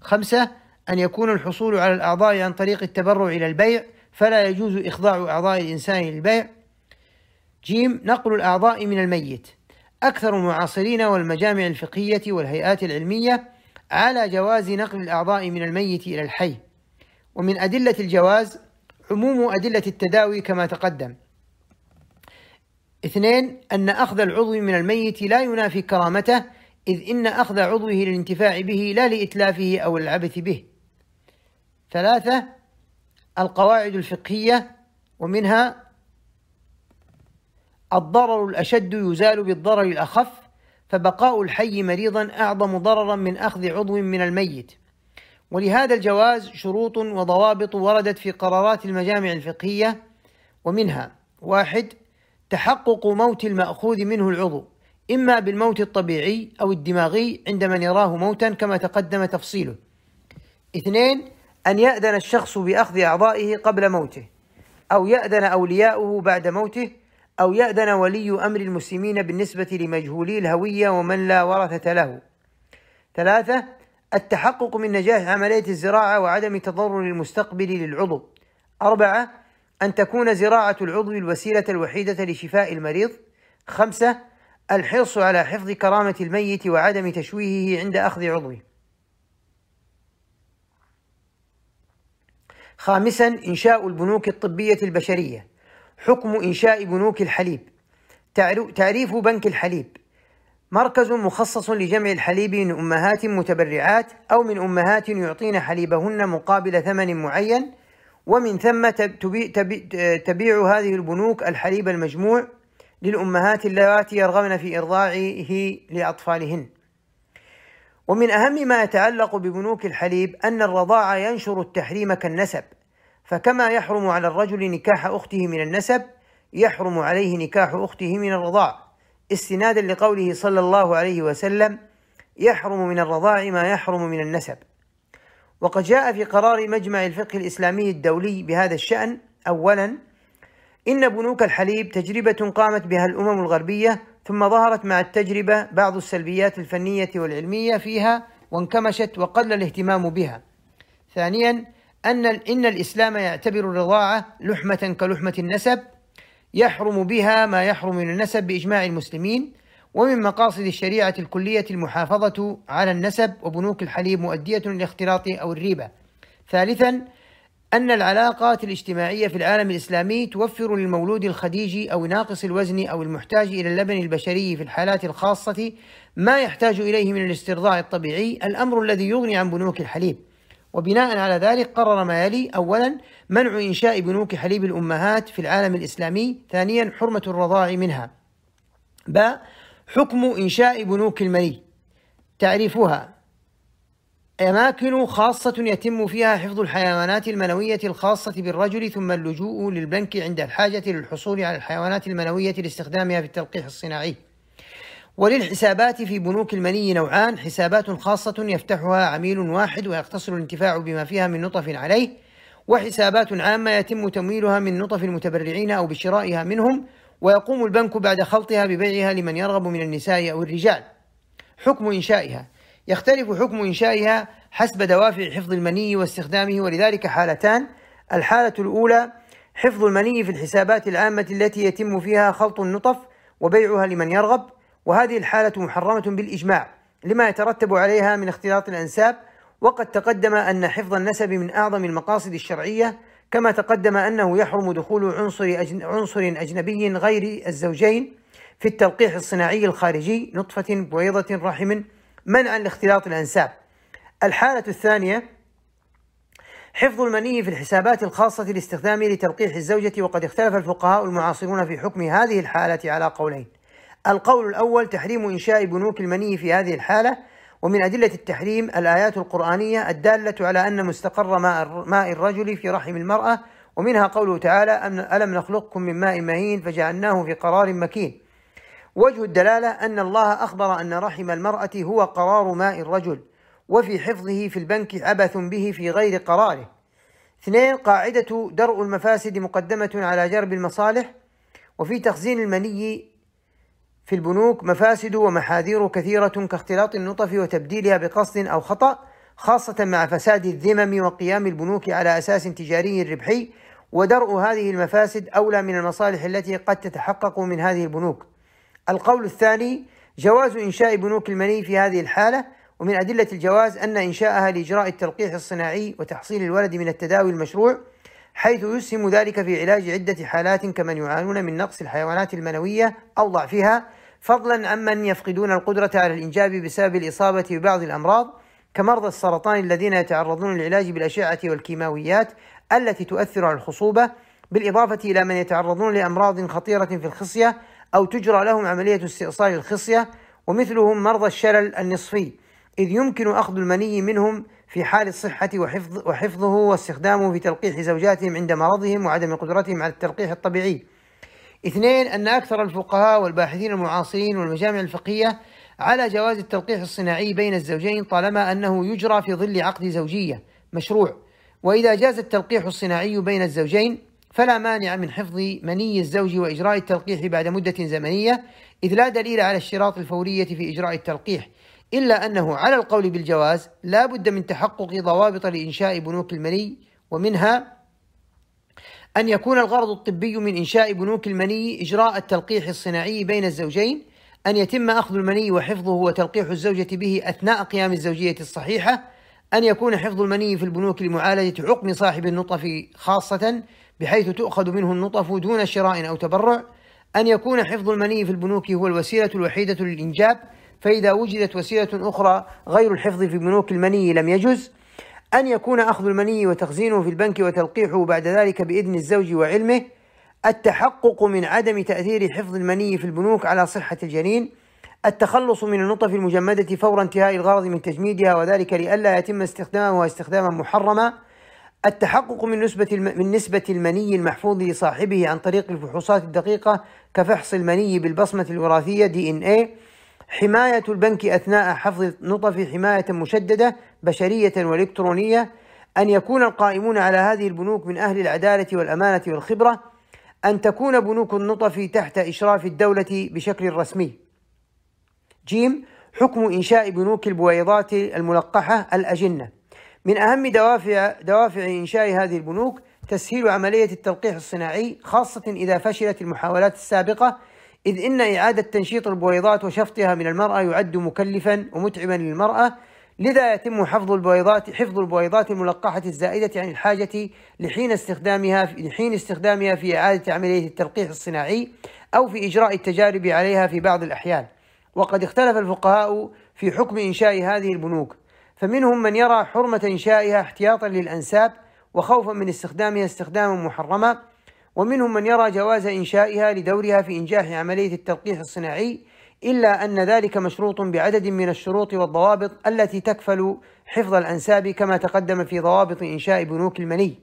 خمسة أن يكون الحصول على الأعضاء عن طريق التبرع إلى البيع. فلا يجوز إخضاع أعضاء الإنسان للبيع. جيم نقل الأعضاء من الميت. أكثر المعاصرين والمجامع الفقهية والهيئات العلمية على جواز نقل الأعضاء من الميت إلى الحي. ومن أدلة الجواز عموم أدلة التداوي كما تقدم. اثنين أن أخذ العضو من الميت لا ينافي كرامته إذ إن أخذ عضوه للانتفاع به لا لإتلافه أو العبث به. ثلاثة القواعد الفقهية ومنها الضرر الأشد يزال بالضرر الأخف فبقاء الحي مريضا أعظم ضررا من أخذ عضو من الميت. ولهذا الجواز شروط وضوابط وردت في قرارات المجامع الفقهية. ومنها واحد تحقق موت المأخوذ منه العضو إما بالموت الطبيعي أو الدماغي عند من يراه موتا كما تقدم تفصيله. اثنين أن يأذن الشخص بأخذ أعضائه قبل موته أو يأذن أولياؤه بعد موته أو يأذن ولي أمر المسلمين بالنسبة لمجهولي الهوية ومن لا ورثة له. ثلاثة التحقق من نجاح عملية الزراعة وعدم تضرر المستقبل للعضو. أربعة أن تكون زراعة العضو الوسيلة الوحيدة لشفاء المريض. خمسة الحرص على حفظ كرامة الميت وعدم تشويهه عند أخذ عضوه. خامسا إنشاء البنوك الطبية البشرية. حكم إنشاء بنوك الحليب. تعريف بنك الحليب. مركز مخصص لجمع الحليب من أمهات متبرعات أو من أمهات يعطين حليبهن مقابل ثمن معين ومن ثم تبيع هذه البنوك الحليب المجموع للأمهات اللواتي يرغبن في إرضاعه لأطفالهن. ومن أهم ما يتعلق ببنوك الحليب أن الرضاعة ينشر التحريم كالنسب فكما يحرم على الرجل نكاح أخته من النسب يحرم عليه نكاح أخته من الرضاع. استنادا لقوله صلى الله عليه وسلم يحرم من الرضاع ما يحرم من النسب. وقد جاء في قرار مجمع الفقه الإسلامي الدولي بهذا الشأن أولا إن بنوك الحليب تجربة قامت بها الأمم الغربية ثم ظهرت مع التجربة بعض السلبيات الفنية والعلمية فيها وانكمشت وقل الاهتمام بها. ثانيا أن إن الإسلام يعتبر الرضاعة لحمة كلحمة النسب يحرم بها ما يحرم من النسب بإجماع المسلمين ومن مقاصد الشريعة الكلية المحافظة على النسب وبنوك الحليب مؤدية للاختلاط أو الريبة. ثالثا أن العلاقات الاجتماعية في العالم الإسلامي توفر للمولود الخديجي أو ناقص الوزن أو المحتاج إلى اللبن البشري في الحالات الخاصة ما يحتاج إليه من الاسترضاع الطبيعي الأمر الذي يغني عن بنوك الحليب. وبناء على ذلك قرر ما يلي أولا منع إنشاء بنوك حليب الأمهات في العالم الإسلامي ثانيا حرمة الرضاع منها. ب حكم إنشاء بنوك المري تعريفها أماكن خاصة يتم فيها حفظ الحيوانات المنوية الخاصة بالرجل ثم اللجوء للبنك عند الحاجة للحصول على الحيوانات المنوية لاستخدامها في التلقيح الصناعي. وللحسابات في بنوك المني نوعان حسابات خاصة يفتحها عميل واحد ويقتصر الانتفاع بما فيها من نطف عليه وحسابات عامة يتم تمويلها من نطف المتبرعين أو بشرائها منهم ويقوم البنك بعد خلطها ببيعها لمن يرغب من النساء أو الرجال حكم إنشائها يختلف حكم إنشائها حسب دوافع حفظ المني واستخدامه ولذلك حالتان الحالة الأولى حفظ المني في الحسابات العامة التي يتم فيها خلط النطف وبيعها لمن يرغب وهذه الحالة محرمة بالإجماع لما يترتب عليها من اختلاط الأنساب. وقد تقدم أن حفظ النسب من أعظم المقاصد الشرعية كما تقدم أنه يحرم دخول عنصر عنصر أجنبي غير الزوجين في التلقيح الصناعي الخارجي نطفة بويضة رحم منعا لاختلاط الأنساب. الحالة الثانية حفظ المني في الحسابات الخاصة لاستخدامه لتلقيح الزوجة وقد اختلف الفقهاء المعاصرون في حكم هذه الحالة على قولين. القول الأول تحريم إنشاء بنوك المني في هذه الحالة ومن أدلة التحريم الآيات القرآنية الدالة على أن مستقر ماء الرجل في رحم المرأة ومنها قوله تعالى ألم نخلقكم من ماء مهين فجعلناه في قرار مكين. وجه الدلالة أن الله أخبر أن رحم المرأة هو قرار ماء الرجل وفي حفظه في البنك عبث به في غير قراره اثنين قاعدة درء المفاسد مقدمة على جرب المصالح وفي تخزين المني في البنوك مفاسد ومحاذير كثيرة كاختلاط النطف وتبديلها بقصد أو خطأ خاصة مع فساد الذمم وقيام البنوك على أساس تجاري ربحي ودرء هذه المفاسد أولى من المصالح التي قد تتحقق من هذه البنوك. القول الثاني جواز إنشاء بنوك المني في هذه الحالة ومن أدلة الجواز أن إنشاءها لإجراء التلقيح الصناعي وتحصيل الولد من التداوي المشروع حيث يسهم ذلك في علاج عدة حالات كمن يعانون من نقص الحيوانات المنوية أو ضعفها فضلا عمن يفقدون القدرة على الإنجاب بسبب الإصابة ببعض الأمراض كمرضى السرطان الذين يتعرضون للعلاج بالأشعة والكيماويات التي تؤثر على الخصوبة بالإضافة إلى من يتعرضون لأمراض خطيرة في الخصية أو تجرى لهم عملية استئصال الخصية ومثلهم مرضى الشلل النصفي إذ يمكن أخذ المني منهم في حال الصحة وحفظ وحفظه واستخدامه في تلقيح زوجاتهم عند مرضهم وعدم قدرتهم على التلقيح الطبيعي. اثنين أن أكثر الفقهاء والباحثين المعاصرين والمجامع الفقهية على جواز التلقيح الصناعي بين الزوجين طالما أنه يجرى في ظل عقد زوجية مشروع وإذا جاز التلقيح الصناعي بين الزوجين فلا مانع من حفظ مني الزوج وإجراء التلقيح بعد مدة زمنية إذ لا دليل على اشتراط الفورية في إجراء التلقيح إلا أنه على القول بالجواز لا بد من تحقق ضوابط لإنشاء بنوك المني ومنها أن يكون الغرض الطبي من إنشاء بنوك المني إجراء التلقيح الصناعي بين الزوجين أن يتم أخذ المني وحفظه وتلقيح الزوجة به أثناء قيام الزوجية الصحيحة أن يكون حفظ المني في البنوك لمعالجة عقم صاحب النطف خاصة بحيث تؤخذ منه النطف دون شراء أو تبرع أن يكون حفظ المني في البنوك هو الوسيلة الوحيدة للإنجاب. فإذا وجدت وسيلة أخرى غير الحفظ في بنوك المني لم يجز. أن يكون أخذ المني وتخزينه في البنك وتلقيحه بعد ذلك بإذن الزوج وعلمه. التحقق من عدم تأثير حفظ المني في البنوك على صحة الجنين. التخلص من النطف المجمدة فور انتهاء الغرض من تجميدها وذلك لئلا يتم استخدامها استخداما محرما. التحقق من نسبة من نسبة المني المحفوظ لصاحبه عن طريق الفحوصات الدقيقة كفحص المني بالبصمة الوراثية دي إن اي حماية البنك أثناء حفظ النطف حماية مشددة بشرية وإلكترونية أن يكون القائمون على هذه البنوك من أهل العدالة والأمانة والخبرة أن تكون بنوك النطف تحت إشراف الدولة بشكل رسمي. جيم حكم إنشاء بنوك البويضات الملقحة الأجنة. من أهم دوافع دوافع إنشاء هذه البنوك تسهيل عملية التلقيح الصناعي خاصة إذا فشلت المحاولات السابقة إذ إن إعادة تنشيط البويضات وشفطها من المرأة يعد مكلفا ومتعبا للمرأة لذا يتم حفظ البويضات حفظ البويضات الملقحة الزائدة عن الحاجة لحين استخدامها في لحين استخدامها في إعادة عملية التلقيح الصناعي أو في إجراء التجارب عليها في بعض الأحيان. وقد اختلف الفقهاء في حكم إنشاء هذه البنوك. فمنهم من يرى حرمة إنشائها احتياطا للأنساب وخوفا من استخدامها استخداما محرما. ومنهم من يرى جواز إنشائها لدورها في إنجاح عملية التلقيح الصناعي إلا أن ذلك مشروط بعدد من الشروط والضوابط التي تكفل حفظ الأنساب كما تقدم في ضوابط إنشاء بنوك المني.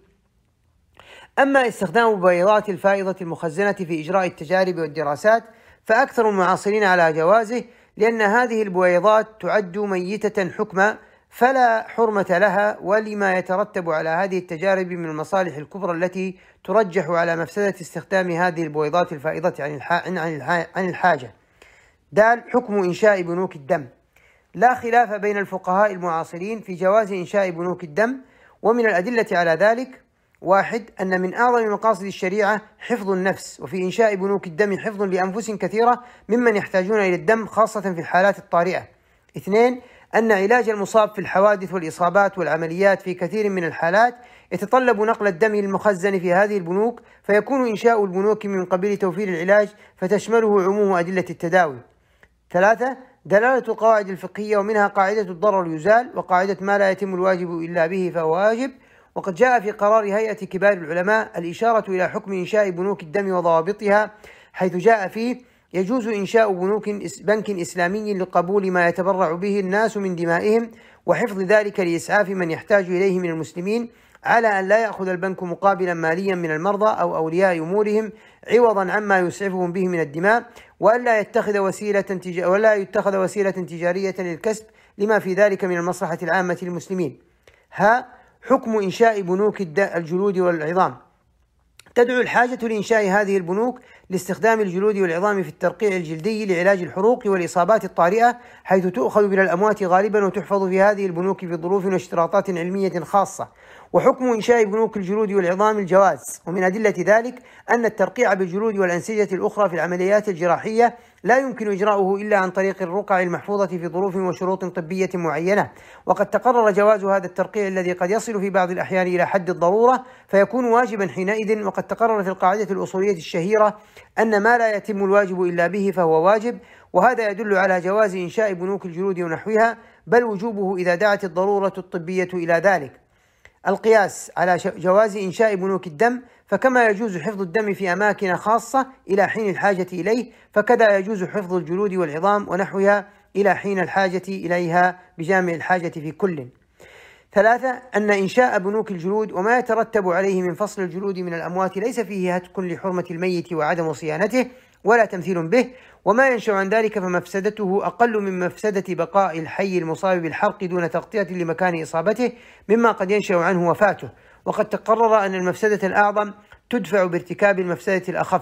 أما استخدام بيضات الفائضة المخزنة في إجراء التجارب والدراسات فأكثر المعاصرين على جوازه لأن هذه البويضات تعد ميتة حكما فلا حرمة لها ولما يترتب على هذه التجارب من المصالح الكبرى التي ترجح على مفسدة استخدام هذه البويضات الفائضة عن عن الحاجة. دال حكم إنشاء بنوك الدم. لا خلاف بين الفقهاء المعاصرين في جواز إنشاء بنوك الدم ومن الأدلة على ذلك واحد أن من أعظم مقاصد الشريعة حفظ النفس وفي إنشاء بنوك الدم حفظ لأنفس كثيرة ممن يحتاجون إلى الدم خاصة في الحالات الطارئة اثنين أن علاج المصاب في الحوادث والإصابات والعمليات في كثير من الحالات يتطلب نقل الدم المخزن في هذه البنوك فيكون إنشاء البنوك من قبيل توفير العلاج فتشمله عموم أدلة التداوي ثلاثة دلالة القواعد الفقهية ومنها قاعدة الضرر يزال وقاعدة ما لا يتم الواجب إلا به فهو واجب. وقد جاء في قرار هيئة كبار العلماء الإشارة إلى حكم إنشاء بنوك الدم وضوابطها حيث جاء فيه يجوز إنشاء بنوك بنك إسلامي لقبول ما يتبرع به الناس من دمائهم وحفظ ذلك لإسعاف من يحتاج إليه من المسلمين على أن لا يأخذ البنك مقابلا ماليا من المرضى أو أولياء أمورهم عوضا عما يسعفهم به من الدماء وألا يتخذ وسيلة تج... ولا يتخذ وسيلة تجارية للكسب لما في ذلك من المصلحة العامة للمسلمين. ها حكم إنشاء بنوك الجلود والعظام تدعو الحاجة لإنشاء هذه البنوك لاستخدام الجلود والعظام في الترقيع الجلدي لعلاج الحروق والإصابات الطارئة حيث تؤخذ من الأموات غالبا وتحفظ في هذه البنوك بظروف واشتراطات علمية خاصة. وحكم إنشاء بنوك الجلود والعظام الجواز. ومن أدلة ذلك أن الترقيع بالجلود والأنسجة الأخرى في العمليات الجراحية لا يمكن إجراؤه إلا عن طريق الرقع المحفوظة في ظروف وشروط طبية معينة. وقد تقرر جواز هذا الترقيع الذي قد يصل في بعض الأحيان إلى حد الضرورة فيكون واجبا حينئذ. وقد تقرر في القاعدة الأصولية الشهيرة أن ما لا يتم الواجب إلا به فهو واجب وهذا يدل على جواز إنشاء بنوك الجلود ونحوها بل وجوبه إذا دعت الضرورة الطبية إلى ذلك. القياس على جواز إنشاء بنوك الدم فكما يجوز حفظ الدم في أماكن خاصة إلى حين الحاجة إليه فكذا يجوز حفظ الجلود والعظام ونحوها إلى حين الحاجة إليها بجامع الحاجة في كل. ثلاثة أن إنشاء بنوك الجلود وما يترتب عليه من فصل الجلود من الأموات ليس فيه هتك لحرمة الميت وعدم صيانته ولا تمثيل به وما ينشأ عن ذلك فمفسدته أقل من مفسدة بقاء الحي المصاب بالحرق دون تغطية لمكان إصابته مما قد ينشأ عنه وفاته. وقد تقرر أن المفسدة الأعظم تدفع بارتكاب المفسدة الأخف.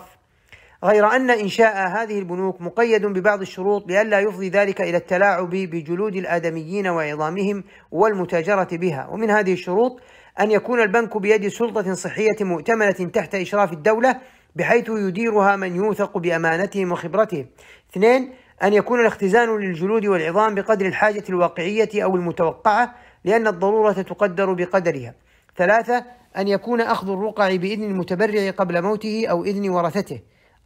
غير أن إنشاء هذه البنوك مقيد ببعض الشروط لئلا يفضي ذلك إلى التلاعب بجلود الآدميين وعظامهم والمتاجرة بها. ومن هذه الشروط أن يكون البنك بيد سلطة صحية مؤتمنة تحت إشراف الدولة بحيث يديرها من يوثق بأمانتهم وخبرتهم اثنين أن يكون الاختزان للجلود والعظام بقدر الحاجة الواقعية أو المتوقعة لأن الضرورة تقدر بقدرها. ثلاثة أن يكون أخذ الرقع بإذن المتبرع قبل موته أو إذن ورثته.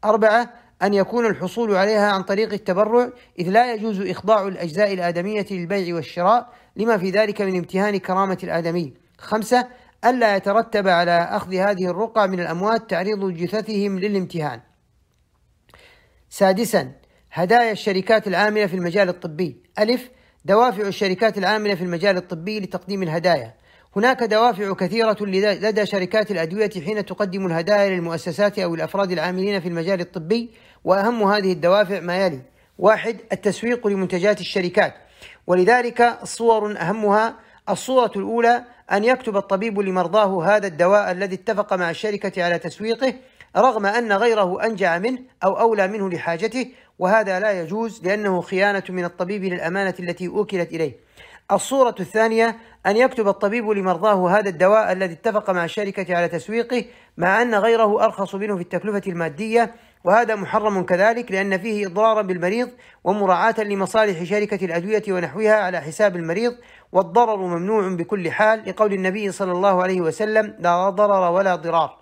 أربعة أن يكون الحصول عليها عن طريق التبرع إذ لا يجوز إخضاع الأجزاء الآدمية للبيع والشراء لما في ذلك من امتهان كرامة الآدمي. خمسة ألا يترتب على أخذ هذه الرقع من الأموات تعريض جثثهم للامتهان. سادسا هدايا الشركات العاملة في المجال الطبي. ألف دوافع الشركات العاملة في المجال الطبي لتقديم الهدايا. هناك دوافع كثيرة لدى شركات الأدوية حين تقدم الهدايا للمؤسسات أو الأفراد العاملين في المجال الطبي وأهم هذه الدوافع ما يلي. واحد التسويق لمنتجات الشركات. ولذلك الصور أهمها الصورة الأولى أن يكتب الطبيب لمرضاه هذا الدواء الذي اتفق مع الشركة على تسويقه رغم أن غيره أنجع منه أو أولى منه لحاجته وهذا لا يجوز لأنه خيانة من الطبيب للأمانة التي أوكلت إليه. الصورة الثانية أن يكتب الطبيب لمرضاه هذا الدواء الذي اتفق مع الشركة على تسويقه مع أن غيره أرخص منه في التكلفة المادية وهذا محرم كذلك لأن فيه إضرارا بالمريض ومراعاة لمصالح شركة الأدوية ونحوها على حساب المريض والضرر ممنوع بكل حال لقول النبي صلى الله عليه وسلم لا ضرر ولا ضرار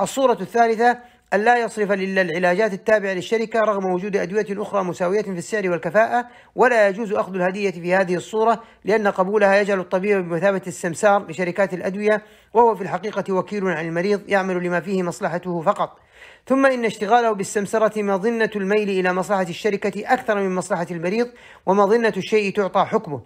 الصورة الثالثة أن لا يصرف إلا العلاجات التابعة للشركة رغم وجود أدوية أخرى مساوية في السعر والكفاءة ولا يجوز أخذ الهدية في هذه الصورة لأن قبولها يجعل الطبيب بمثابة السمسار لشركات الأدوية وهو في الحقيقة وكيل عن المريض يعمل لما فيه مصلحته فقط ثم إن اشتغاله بالسمسرة مظنة الميل إلى مصلحة الشركة أكثر من مصلحة المريض ومظنة الشيء تعطى حكمه.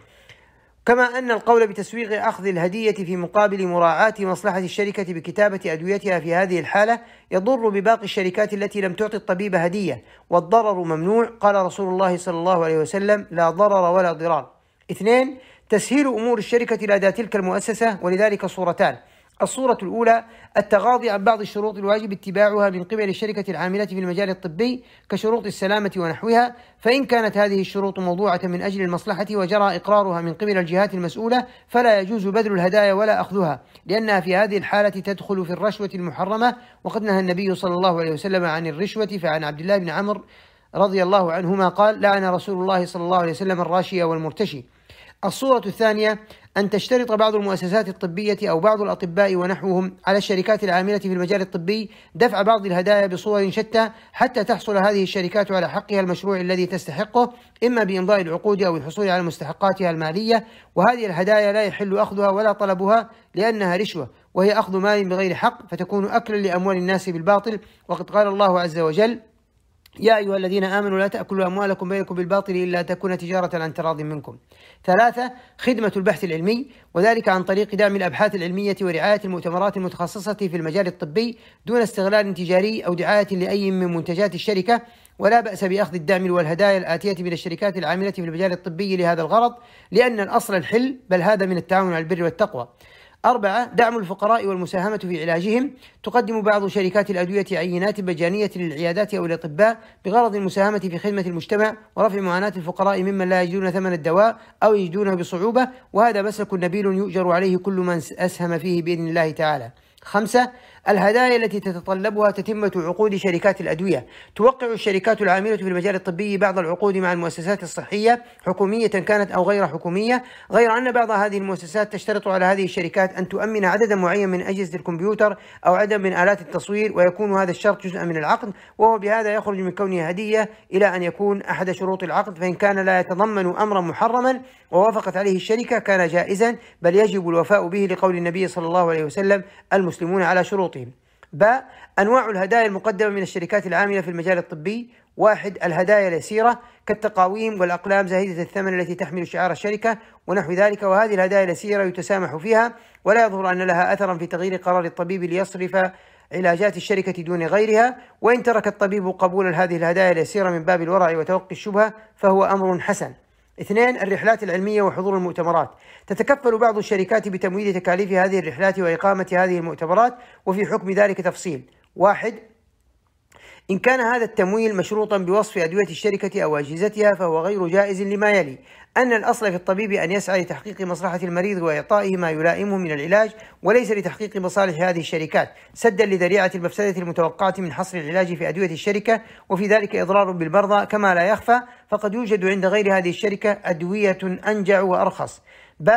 كما أن القول بتسويغ أخذ الهدية في مقابل مراعاة مصلحة الشركة بكتابة أدويتها في هذه الحالة يضر بباقي الشركات التي لم تعطي الطبيب هدية. والضرر ممنوع قال رسول الله صلى الله عليه وسلم لا ضرر ولا ضرار. اثنين تسهيل أمور الشركة لدى تلك المؤسسة ولذلك صورتان. الصورة الأولى التغاضي عن بعض الشروط الواجب اتباعها من قبل الشركة العاملة في المجال الطبي كشروط السلامة ونحوها فإن كانت هذه الشروط موضوعة من أجل المصلحة وجرى إقرارها من قبل الجهات المسؤولة فلا يجوز بذل الهدايا ولا أخذها لأنها في هذه الحالة تدخل في الرشوة المحرمة. وقد نهى النبي صلى الله عليه وسلم عن الرشوة فعن عبد الله بن عمرو رضي الله عنهما قال لعن رسول الله صلى الله عليه وسلم الراشي والمرتشي. الصورة الثانية أن تشترط بعض المؤسسات الطبية أو بعض الأطباء ونحوهم على الشركات العاملة في المجال الطبي دفع بعض الهدايا بصور شتى حتى تحصل هذه الشركات على حقها المشروع الذي تستحقه إما بإمضاء العقود أو الحصول على مستحقاتها المالية. وهذه الهدايا لا يحل أخذها ولا طلبها لأنها رشوة وهي أخذ مال بغير حق فتكون أكلا لأموال الناس بالباطل. وقد قال الله عز وجل يا أيها الذين آمنوا لا تأكلوا أموالكم بينكم بالباطل إلا تكون تجارة عن تراض منكم. ثلاثة خدمة البحث العلمي وذلك عن طريق دعم الأبحاث العلمية ورعاية المؤتمرات المتخصصة في المجال الطبي دون استغلال تجاري أو دعاية لأي من منتجات الشركة ولا بأس بأخذ الدعم والهدايا الآتية من الشركات العاملة في المجال الطبي لهذا الغرض لأن الأصل الحل بل هذا من التعاون على البر والتقوى. أربعة دعم الفقراء والمساهمة في علاجهم. تقدم بعض شركات الأدوية عينات مجانية للعيادات أو الأطباء بغرض المساهمة في خدمة المجتمع ورفع معاناة الفقراء ممن لا يجدون ثمن الدواء أو يجدونه بصعوبة. وهذا مسلك نبيل يؤجر عليه كل من أسهم فيه بإذن الله تعالى. خمسة الهدايا التي تتطلبها تتمة عقود شركات الأدوية. توقع الشركات العاملة في المجال الطبي بعض العقود مع المؤسسات الصحية حكومية كانت أو غير حكومية. غير أن بعض هذه المؤسسات تشترط على هذه الشركات أن تؤمن عددا معين من أجهزة الكمبيوتر أو عدد من آلات التصوير ويكون هذا الشرط جزءا من العقد وهو بهذا يخرج من كونه هدية إلى أن يكون أحد شروط العقد. فإن كان لا يتضمن أمرا محرما ووافقت عليه الشركة كان جائزا بل يجب الوفاء به لقول النبي صلى الله عليه وسلم المسلمون على شروطهم باء أنواع الهدايا المقدمة من الشركات العاملة في المجال الطبي. واحد الهدايا اليسيرة كالتقاويم والأقلام زهيدة الثمن التي تحمل شعار الشركة ونحو ذلك وهذه الهدايا اليسيرة يتسامح فيها ولا يظهر أن لها أثرا في تغيير قرار الطبيب ليصرف علاجات الشركة دون غيرها. وإن ترك الطبيب قبول هذه الهدايا اليسيرة من باب الورع وتوقي الشبهة فهو أمر حسن. اثنين الرحلات العلمية وحضور المؤتمرات. تتكفل بعض الشركات بتمويل تكاليف هذه الرحلات وإقامة هذه المؤتمرات وفي حكم ذلك تفصيل. واحد إن كان هذا التمويل مشروطا بوصف أدوية الشركة أو أجهزتها فهو غير جائز لما يلي. أن الأصل في الطبيب أن يسعى لتحقيق مصلحة المريض وإعطائه ما يلائمه من العلاج وليس لتحقيق مصالح هذه الشركات. سدا لذريعة المفسدة المتوقعة من حصر العلاج في أدوية الشركة وفي ذلك إضرار بالمرضى كما لا يخفى. فقد يوجد عند غير هذه الشركة أدوية أنجع وأرخص. ب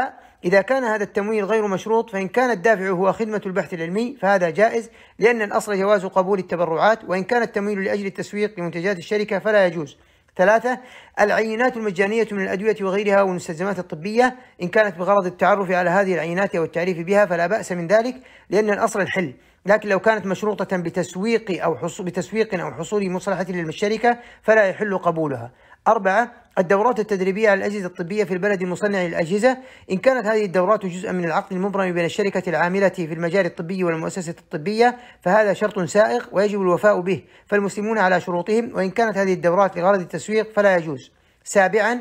إذا كان هذا التمويل غير مشروط فإن كان الدافع هو خدمة البحث العلمي فهذا جائز لأن الأصل جواز قبول التبرعات وإن كان التمويل لأجل التسويق لمنتجات الشركة فلا يجوز. ثلاثة العينات المجانية من الأدوية وغيرها والمستلزمات الطبية إن كانت بغرض التعرف على هذه العينات أو التعريف بها فلا بأس من ذلك لأن الأصل الحل. لكن لو كانت مشروطة بتسويق أو حصول بتسويق أو حصول مصلحة للشركة فلا يحل قبولها. أربعة الدورات التدريبية على الأجهزة الطبية في البلد المصنع للأجهزة. إن كانت هذه الدورات جزءا من العقد المبرم بين الشركة العاملة في المجال الطبي والمؤسسة الطبية فهذا شرط سائغ ويجب الوفاء به. فالمسلمون على شروطهم وإن كانت هذه الدورات لغرض التسويق فلا يجوز. سابعا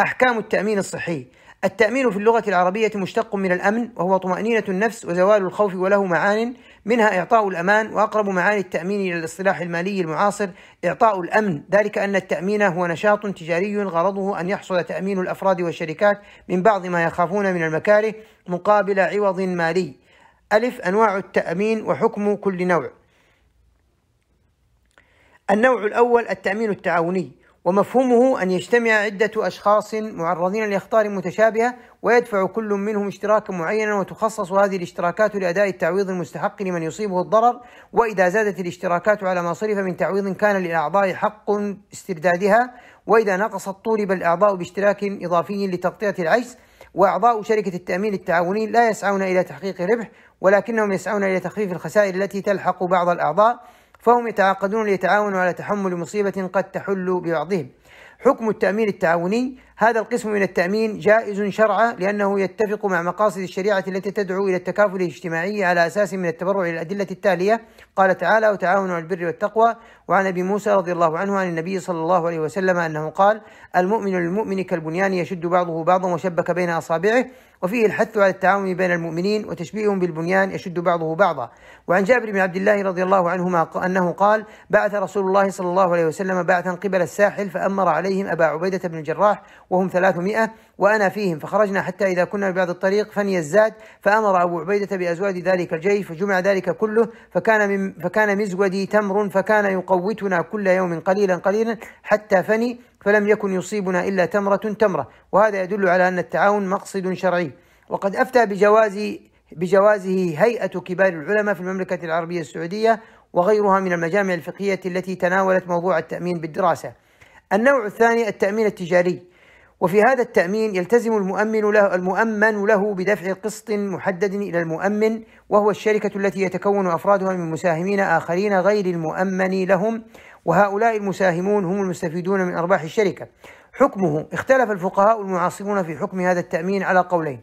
أحكام التأمين الصحي. التأمين في اللغة العربية مشتق من الأمن وهو طمأنينة النفس وزوال الخوف وله معان منها إعطاء الأمان وأقرب معاني التأمين إلى الاصطلاح المالي المعاصر إعطاء الأمن. ذلك أن التأمين هو نشاط تجاري غرضه أن يحصل تأمين الأفراد والشركات من بعض ما يخافون من المكاره مقابل عوض مالي. ألف أنواع التأمين وحكم كل نوع. النوع الأول التأمين التعاوني. ومفهومه أن يجتمع عدة أشخاص معرضين لأخطار متشابهة ويدفع كل منهم اشتراكا معينا وتخصص هذه الاشتراكات لأداء التعويض المستحق لمن يصيبه الضرر وإذا زادت الاشتراكات على ما صرف من تعويض كان للأعضاء حق استردادها وإذا نقصت طولب الأعضاء باشتراك إضافي لتغطية العجز وأعضاء شركة التأمين التعاوني لا يسعون إلى تحقيق ربح ولكنهم يسعون إلى تخفيف الخسائر التي تلحق بعض الأعضاء فهم يتعاقدون ليتعاونوا على تحمل مصيبة قد تحل ببعضهم. حكم التأمين التعاوني هذا القسم من التأمين جائز شرعا لأنه يتفق مع مقاصد الشريعة التي تدعو إلى التكافل الاجتماعي على أساس من التبرع للأدلة التالية. قال تعالى وتعاونوا على البر والتقوى وعن أبي موسى رضي الله عنه عن النبي صلى الله عليه وسلم أنه قال المؤمن للمؤمن كالبنيان يشد بعضه بعضا وشبك بين أصابعه وفيه الحث على التعاون بين المؤمنين وتشبيههم بالبنيان يشد بعضه بعضا. وعن جابر بن عبد الله رضي الله عنهما أنه قال بعث رسول الله صلى الله عليه وسلم بعثا قبل الساحل فأمر عليهم أبا عبيدة بن الجراح وهم ثلاثمائة وأنا فيهم. فخرجنا حتى إذا كنا ببعض الطريق فني الزاد فأمر أبو عبيدة بأزواج ذلك الجيش فجمع ذلك كله فكان من فكان مزودي تمر فكان يقوتنا كل يوم قليلا قليلا حتى فني فلم يكن يصيبنا إلا تمرة تمرة وهذا يدل على أن التعاون مقصد شرعي وقد أفتى بجواز بجوازه هيئة كبار العلماء في المملكة العربية السعودية وغيرها من المجامع الفقهية التي تناولت موضوع التأمين بالدراسة. النوع الثاني التأمين التجاري وفي هذا التأمين يلتزم المؤمن له المؤمن له بدفع قسط محدد إلى المؤمن وهو الشركة التي يتكون أفرادها من مساهمين آخرين غير المؤمن لهم وهؤلاء المساهمون هم المستفيدون من أرباح الشركة. حكمه اختلف الفقهاء المعاصرون في حكم هذا التأمين على قولين.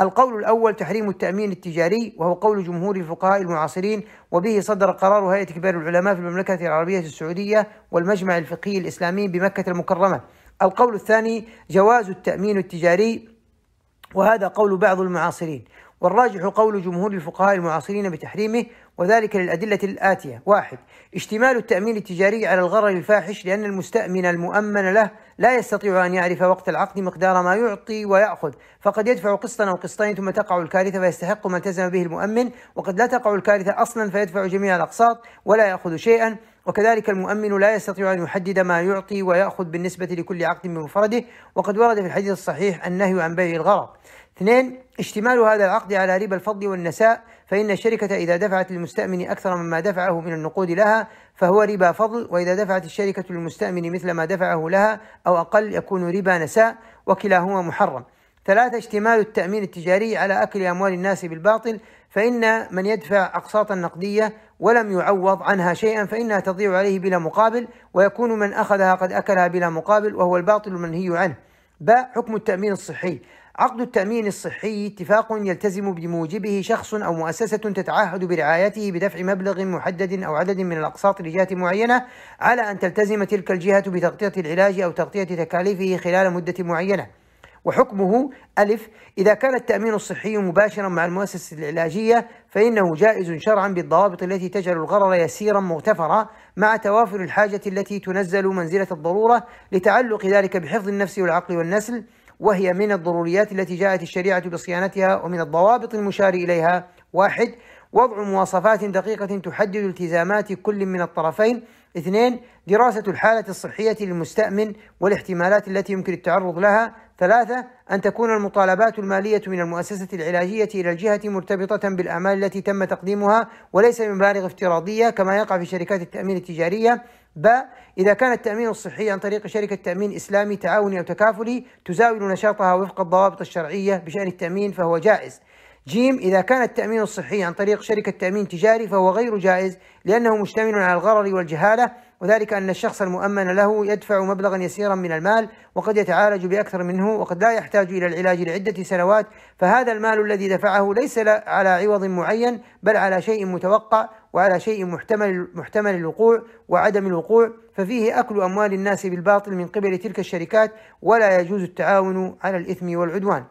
القول الأول تحريم التأمين التجاري وهو قول جمهور الفقهاء المعاصرين وبه صدر قرار هيئة كبار العلماء في المملكة العربية السعودية والمجمع الفقهي الإسلامي بمكة المكرمة. القول الثاني جواز التأمين التجاري وهذا قول بعض المعاصرين. والراجح قول جمهور الفقهاء المعاصرين بتحريمه وذلك للأدلة الآتية. واحد اشتمال التأمين التجاري على الغرر الفاحش لأن المستأمن المؤمن له لا يستطيع أن يعرف وقت العقد مقدار ما يعطي ويأخذ فقد يدفع قسطا أو قسطين ثم تقع الكارثة فيستحق ما التزم به المؤمن وقد لا تقع الكارثة أصلا فيدفع جميع الأقساط ولا يأخذ شيئا وكذلك المؤمن لا يستطيع أن يحدد ما يعطي ويأخذ بالنسبة لكل عقد بمفرده. وقد ورد في الحديث الصحيح النهي عن بيع الغرض اثنين اشتمال هذا العقد على ربا الفضل والنساء فإن الشركة إذا دفعت للمستأمن أكثر مما دفعه من النقود لها فهو ربا فضل وإذا دفعت الشركة للمستأمن مثل ما دفعه لها أو أقل يكون ربا نساء وكلاهما محرم. ثلاثة اشتمال التأمين التجاري على أكل أموال الناس بالباطل فإن من يدفع أقساطا نقدية ولم يعوض عنها شيئا فإنها تضيع عليه بلا مقابل ويكون من أخذها قد أكلها بلا مقابل وهو الباطل المنهي عنه. باء حكم التأمين الصحي. عقد التأمين الصحي اتفاق يلتزم بموجبه شخص أو مؤسسة تتعهد برعايته بدفع مبلغ محدد أو عدد من الأقساط لجهة معينة على أن تلتزم تلك الجهة بتغطية العلاج أو تغطية تكاليفه خلال مدة معينة. وحكمه ألف إذا كان التأمين الصحي مباشرا مع المؤسسة العلاجية فإنه جائز شرعا بالضوابط التي تجعل الغرر يسيرا مغتفرا مع توافر الحاجة التي تنزل منزلة الضرورة لتعلق ذلك بحفظ النفس والعقل والنسل. وهي من الضروريات التي جاءت الشريعة بصيانتها ومن الضوابط المشار إليها. واحد وضع مواصفات دقيقة تحدد التزامات كل من الطرفين. اثنين دراسة الحالة الصحية للمستأمن والاحتمالات التي يمكن التعرض لها. ثلاثة أن تكون المطالبات المالية من المؤسسة العلاجية إلى الجهة مرتبطة بالأعمال التي تم تقديمها وليس بمبالغ افتراضية كما يقع في شركات التأمين التجارية. ب إذا كان التأمين الصحي عن طريق شركة تأمين إسلامي تعاوني أو تكافلي تزاول نشاطها وفق الضوابط الشرعية بشأن التأمين فهو جائز. جيم إذا كان التأمين الصحي عن طريق شركة تأمين تجاري فهو غير جائز لأنه مشتمل على الغرر والجهالة وذلك أن الشخص المؤمن له يدفع مبلغا يسيرا من المال وقد يتعالج بأكثر منه وقد لا يحتاج إلى العلاج لعدة سنوات فهذا المال الذي دفعه ليس على عوض معين بل على شيء متوقع وعلى شيء محتمل محتمل الوقوع وعدم الوقوع ففيه أكل أموال الناس بالباطل من قبل تلك الشركات ولا يجوز التعاون على الإثم والعدوان.